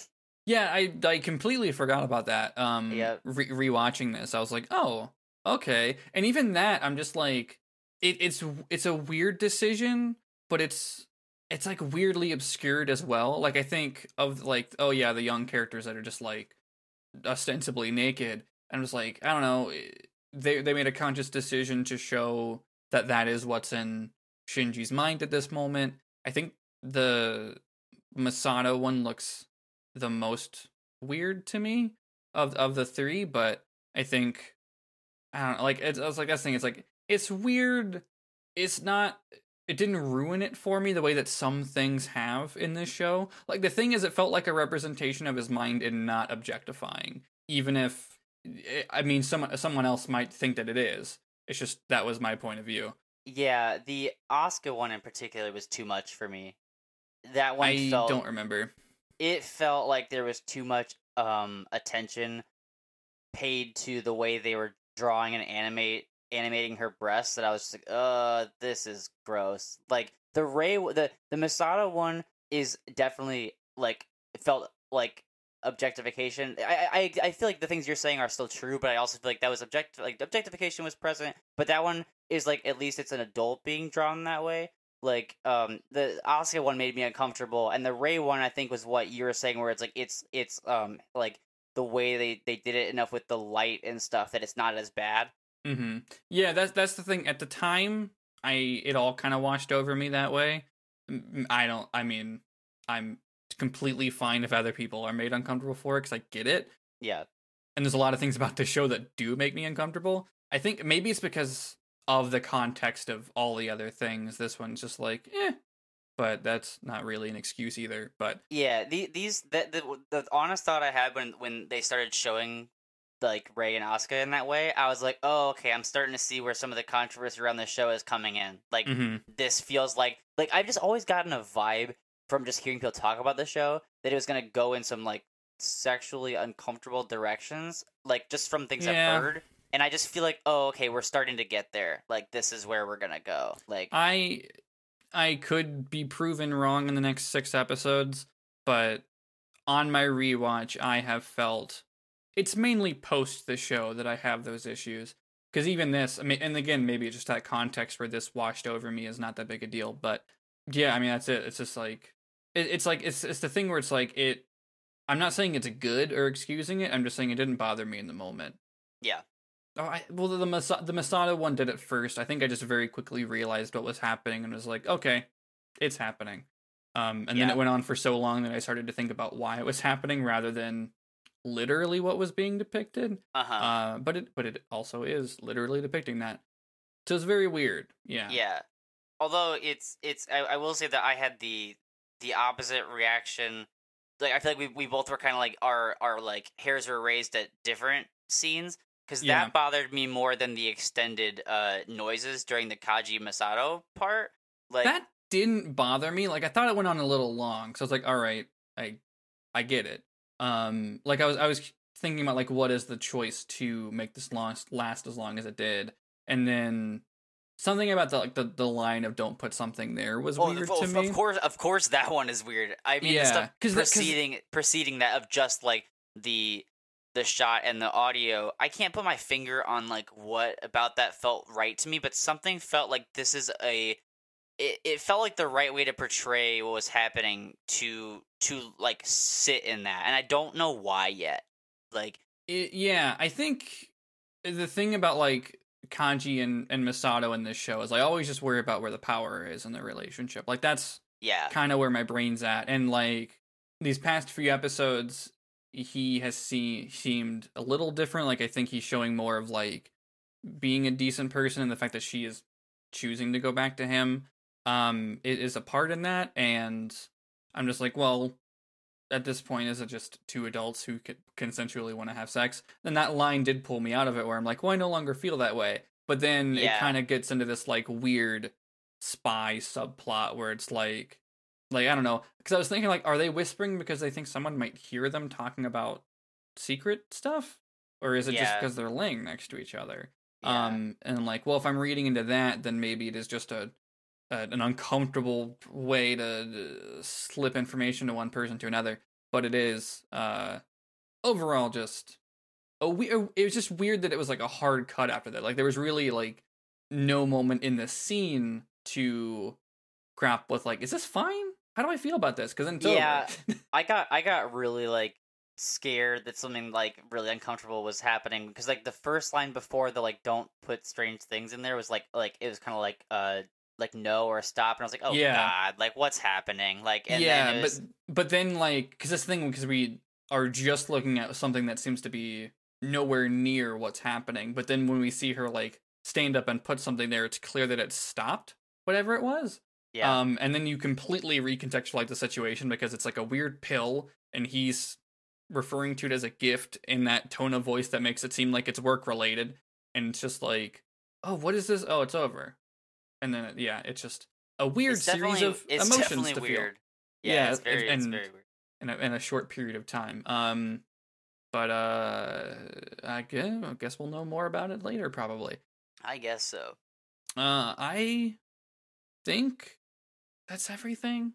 Yeah, I I completely forgot about that. Um, Yep. re- rewatching this, I was like, oh, okay. And even that, I'm just like, it, it's it's a weird decision, but it's it's like weirdly obscured as well. Like I think of like, oh yeah, the young characters that are just like ostensibly naked. And just like, I don't know. eh, They they made a conscious decision to show that that is what's in Shinji's mind at this moment. I think the Misato one looks the most weird to me of of the three, but I think I don't know, like it's I was like that's thing, it's like it's weird. It's not it didn't ruin it for me the way that some things have in this show. Like the thing is it felt like a representation of his mind and not objectifying. Even if I mean someone someone else might think that it is. It's just that was my point of view. yeah, the Asuka one in particular was too much for me. That one I felt don't remember. it felt like there was too much um attention paid to the way they were drawing and animate animating her breasts that I was just like, uh, this is gross. Like the Rei the the Misato one is definitely like felt like objectification. I, I I feel like the things you're saying are still true, but I also feel like that was object like objectification was present. But that one is like at least it's an adult being drawn that way. Like um the Asuka one made me uncomfortable, and the Rei one I think was what you were saying, where it's like it's it's um like the way they they did it enough with the light and stuff that it's not as bad. Mm-hmm. Yeah, that's that's the thing. At the time, I it all kind of washed over me that way. I don't. I mean, I'm completely fine if other people are made uncomfortable for it because I get it. Yeah, And there's a lot of things about this show that do make me uncomfortable. I think maybe it's because of the context of all the other things. This one's just like, eh. But that's not really an excuse either. But yeah. The, these the, the the honest thought I had when when they started showing like Rei and Asuka in that way, I was like, oh okay, I'm starting to see where some of the controversy around the show is coming in. Like mhm. this feels like like I've just always gotten a vibe from just hearing people talk about the show that it was gonna go in some like sexually uncomfortable directions, like just from things Yeah. I've heard. And I just feel like, oh, okay, we're starting to get there. Like this is where we're gonna go. Like I I could be proven wrong in the next six episodes, but on my rewatch, I have felt it's mainly post the show that I have those issues. Because even this, I mean, and again, maybe it's just that context where this washed over me is not that big a deal. But yeah, I mean, that's it. It's just like it, it's like it's it's the thing where it's like it. I'm not saying it's good or excusing it. I'm just saying it didn't bother me in the moment. Yeah. Oh, I, well, the Masa- the Misato one did it first. I think I just very quickly realized what was happening and was like, okay, it's happening. Um, and then it went on for so long that I started to think about why it was happening rather than literally what was being depicted. uh huh. Uh, but it but it also is literally depicting that. So it's very weird. Yeah. Yeah. Although it's it's I, I will say that I had the the opposite reaction. Like I feel like we we both were kind of like our our like hairs were raised at different scenes because Yeah. that bothered me more than the extended uh noises during the Kaji Misato part. Like that didn't bother me. Like I thought it went on a little long, so I was like, all right, I I get it. Um, like I was I was thinking about like what is the choice to make this last last as long as it did, and then something about the like the, the line of don't put something there was Oh, weird of, to me. of course, of course, that one is weird. I mean, Yeah, stuff 'cause that- 'cause- preceding preceding that of just like the the shot and the audio. I can't put my finger on like what about that felt right to me, but something felt like this is a. It, it felt like the right way to portray what was happening to to like sit in that, and I don't know why yet. Like, It, yeah, I think the thing about like Kaji and and Misato in this show is i always just worry about where the power is in the relationship. Like that's Yeah. kind of where my brain's at. And like these past few episodes, he has seen seemed a little different. Like I think he's showing more of like being a decent person, and the fact that she is choosing to go back to him um it is a part in that. And I'm just like, well, at this point, is it just two adults who could consensually want to have sex? Then that line did pull me out of it, where I'm like, well, I no longer feel that way. But then Yeah. it kind of gets into this like weird spy subplot where it's like like I don't know because I was thinking like are they whispering because they think someone might hear them talking about secret stuff or is it just because they're laying next to each other yeah. um and like well if I'm reading into that then maybe it is just a, a an uncomfortable way to uh, slip information to one person to another but it is uh overall just a we- it was just weird that it was like a hard cut after that like there was really like no moment in the scene to crap with like is this fine how do i feel about this because it's. Yeah. I got I got really like scared that something like really uncomfortable was happening because like the first line before the like don't put strange things in there was like like it was kind of like uh like no or stop and I was like oh Yeah. god like what's happening like and yeah then was, but but then like because this thing because we are just looking at something that seems to be nowhere near what's happening but then when we see her like stand up and put something there it's clear that it stopped whatever it was yeah Um, and then you completely recontextualize the situation because it's like a weird pill, and he's referring to it as a gift in that tone of voice that makes it seem like it's work related. And it's just like, oh, what is this? Oh, it's over. And then, it- yeah, it's just a weird series of it's emotions definitely to weird Yeah, yeah, it's and- it's very weird in a, in a short period of time. Um, but uh, I guess, I guess we'll know more about it later, probably. I guess so Uh, I think that's everything.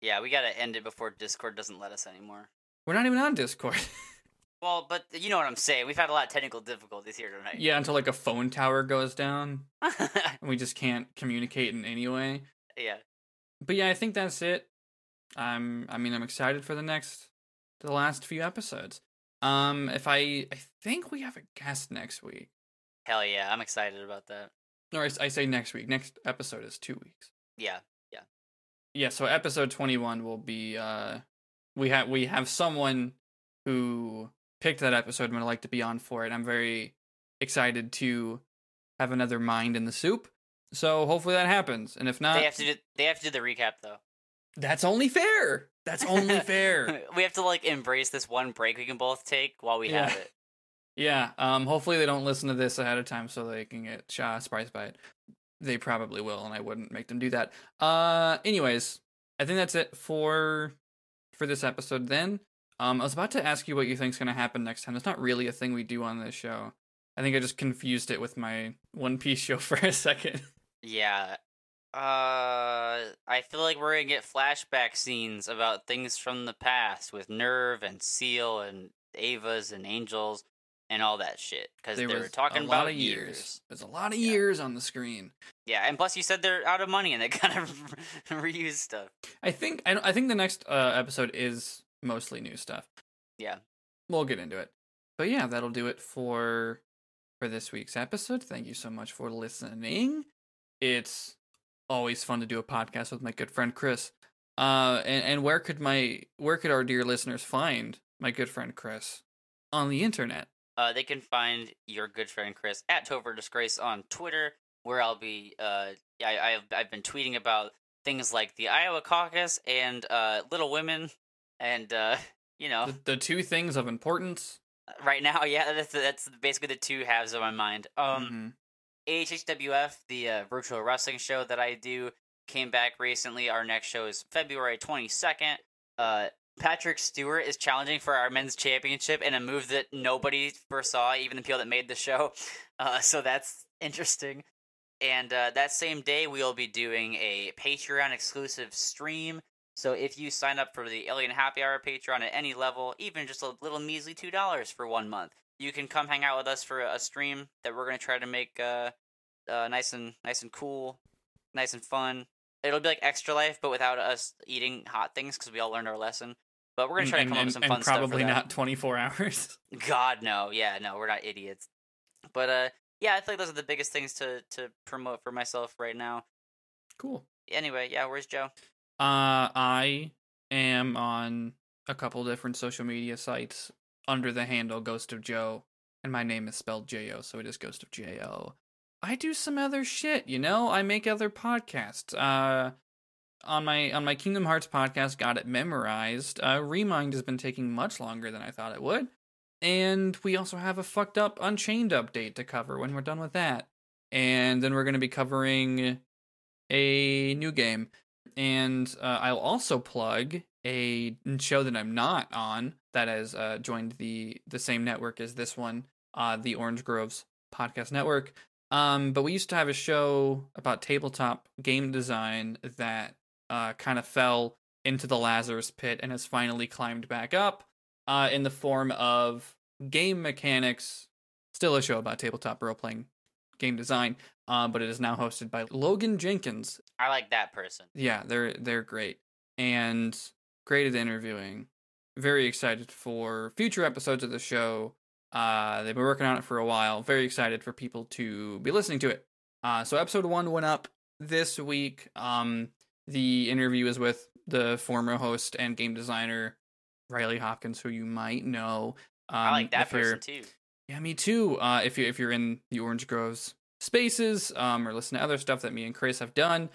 yeah we gotta end it before Discord doesn't let us anymore We're not even on Discord. well but you know what I'm saying we've had a lot of technical difficulties here tonight Yeah, until like a phone tower goes down and we just can't communicate in any way. yeah But yeah, I think that's it. I'm I mean I'm excited for the next the last few episodes. Um if I I think we have a guest next week. hell yeah I'm excited about that Or I say next week. Next episode is 2 weeks. Yeah, yeah Yeah, so episode 21 will be uh we have we have someone who picked that episode and would like to be on for it. I'm very excited to have another mind in the soup. So hopefully that happens. And if not, they have to do they have to do the recap though That's only fair. That's only fair. we have to like embrace this one break we can both take while we have it. yeah. Um. Hopefully they don't listen to this ahead of time so they can get shot surprised by it. They probably will, and I wouldn't make them do that. Uh. Anyways, I think that's it for for this episode. Then, um, I was about to ask you what you think's gonna happen next time. It's not really a thing we do on this show. I think I just confused it with my One Piece show for a second. Yeah. Uh, I feel like we're gonna get flashback scenes about things from the past with NERV and SEELE and Eva's and Angels and all that shit because they were talking a about years. years. There's a lot of Yeah. years on the screen. Yeah, and plus you said they're out of money and they kind of reuse stuff. I think I, I think the next uh, episode is mostly new stuff. Yeah. We'll get into it. But yeah, that'll do it for for this week's episode. Thank you so much for listening. It's always fun to do a podcast with my good friend Chris. Uh and, and where could my where could our dear listeners find my good friend Chris? On the internet. Uh, they can find your good friend Chris at Tover Disgrace on Twitter, where I'll be. Uh, I, I've I've been tweeting about things like the Iowa caucus and uh, Little Women, and uh, you know, The, the two things of importance. right now, yeah, that's that's basically the two halves of my mind. Um, Mhm. AHHWF, the uh, virtual wrestling show that I do, came back recently. Our next show is February 22nd. Uh, Patrick Stewart is challenging for our men's championship in a move that nobody foresaw, even the people that made the show. Uh, so that's interesting. And uh, that same day, we'll be doing a Patreon exclusive stream. So if you sign up for the Alien Happy Hour Patreon at any level, even just a little measly $2 for one month, you can come hang out with us for a stream that we're gonna try to make uh, uh nice and nice and cool, nice and fun. It'll be like extra life, but without us eating hot things because we all learned our lesson. But we're gonna try and, to come up with some and fun stuff. probably not 24 hours. God no, yeah, no, we're not idiots. But uh, yeah, I think those are the biggest things to to promote for myself right now. Cool. Anyway, yeah, where's Joe? Uh, I am on a couple different social media sites under the handle Ghost of Joe, and my name is spelled J O, so it is Ghost of J O. I do some other shit, you know. I make other podcasts. Uh, on my on my Kingdom Hearts podcast, got it memorized. Uh, Re:Mind has been taking much longer than I thought it would, and we also have a fucked up Unchained update to cover when we're done with that, and then we're going to be covering a new game, and uh, I'll also plug a show that I'm not on that has uh, joined the the same network as this one, uh, the Orange Groves Podcast Network. Um, but we used to have a show about tabletop game design that uh, kind of fell into the Lazarus pit and has finally climbed back up uh, in the form of game mechanics. Still a show about tabletop role playing game design, uh, but it is now hosted by Logan Jenkins. I like that person. Yeah, they're they're great and great at interviewing. Very excited for future episodes of the show. Uh, they've been working on it for a while. Very excited for people to be listening to it. Uh, so episode one went up this week. Um, the interview is with the former host and game designer Riley Hopkins, who you might know. Um, I like that person too. yeah, me too. Uh, if you if you're in the Orange Groves spaces, um, or listen to other stuff that me and Chris have done,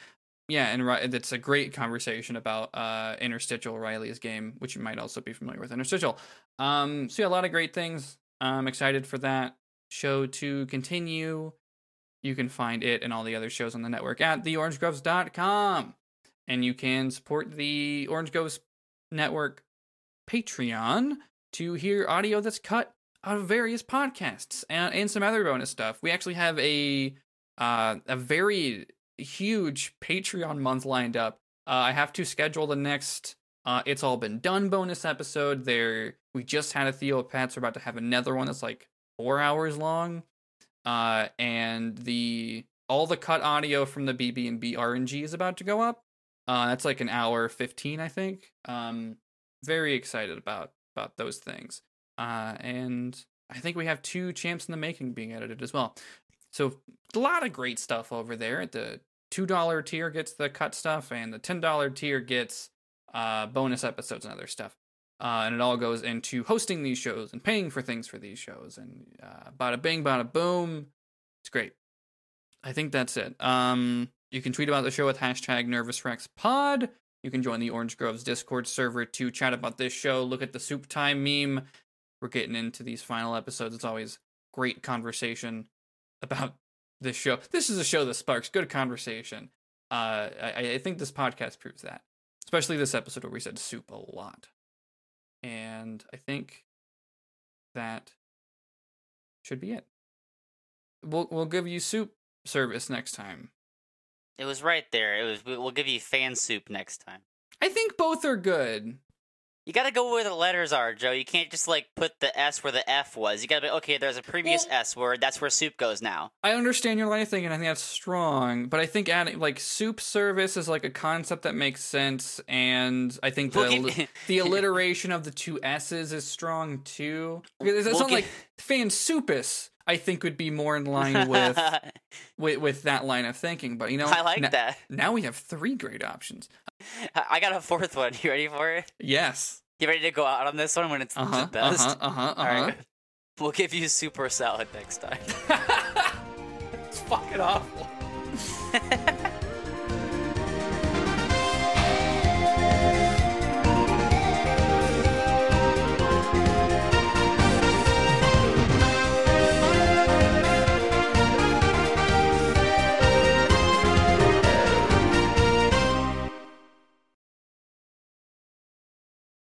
yeah, and it's a great conversation about uh Interstitial Riley's game, which you might also be familiar with Interstitial. Um, so yeah, a lot of great things. I'm excited for that show to continue. You can find it and all the other shows on the network at theorangegroves.com. And you can support the Orange Groves Network Patreon to hear audio that's cut out of various podcasts and, and some other bonus stuff. We actually have a uh, a very huge Patreon month lined up. Uh, I have to schedule the next uh, It's All Been Done bonus episode. There, we just had a Theo Theopats. We're about to have another one that's like four hours long. Uh, and the all the cut audio from the BB and B RNG is about to go up. Uh, that's like an hour fifteen, I think. Um, very excited about about those things. Uh, and I think we have two champs in the making being edited as well. So a lot of great stuff over there. The two dollar tier gets the cut stuff, and the ten dollar tier gets uh, bonus episodes and other stuff. Uh, and it all goes into hosting these shows and paying for things for these shows and uh, bada bing, bada boom. It's great. I think that's it. Um, you can tweet about the show with hashtag NervousRexPod. You can join the Orange Groves Discord server to chat about this show. Look at the Soup Time meme. We're getting into these final episodes. It's always great conversation about this show. This is a show that sparks good conversation. Uh, I, I think this podcast proves that, especially this episode where we said soup a lot. And I think that should be it. We'll we'll give you soup service next time. It was right there. It was. we- We'll give you fan soup next time. I think both are good. You gotta go where the letters are, Joe. You can't just like put the S where the F was. You gotta be okay. There's a previous Well- S word. That's where soup goes now. I understand your line of thinking. I think that's strong, but I think adding like soup service is like a concept that makes sense, and I think the We'll alli- the alliteration of the two S's is strong too. Because It's We'll not gi- like fan soupus. I think would be more in line with with, with that line of thinking. But you know, I like na- that. Now we have three great options. I got a fourth one. You ready for it? Yes. You ready to go out on this one when it's Uh huh. the best? Uh huh. Uh huh. All right. We'll give you super salad next time. It's fucking awful.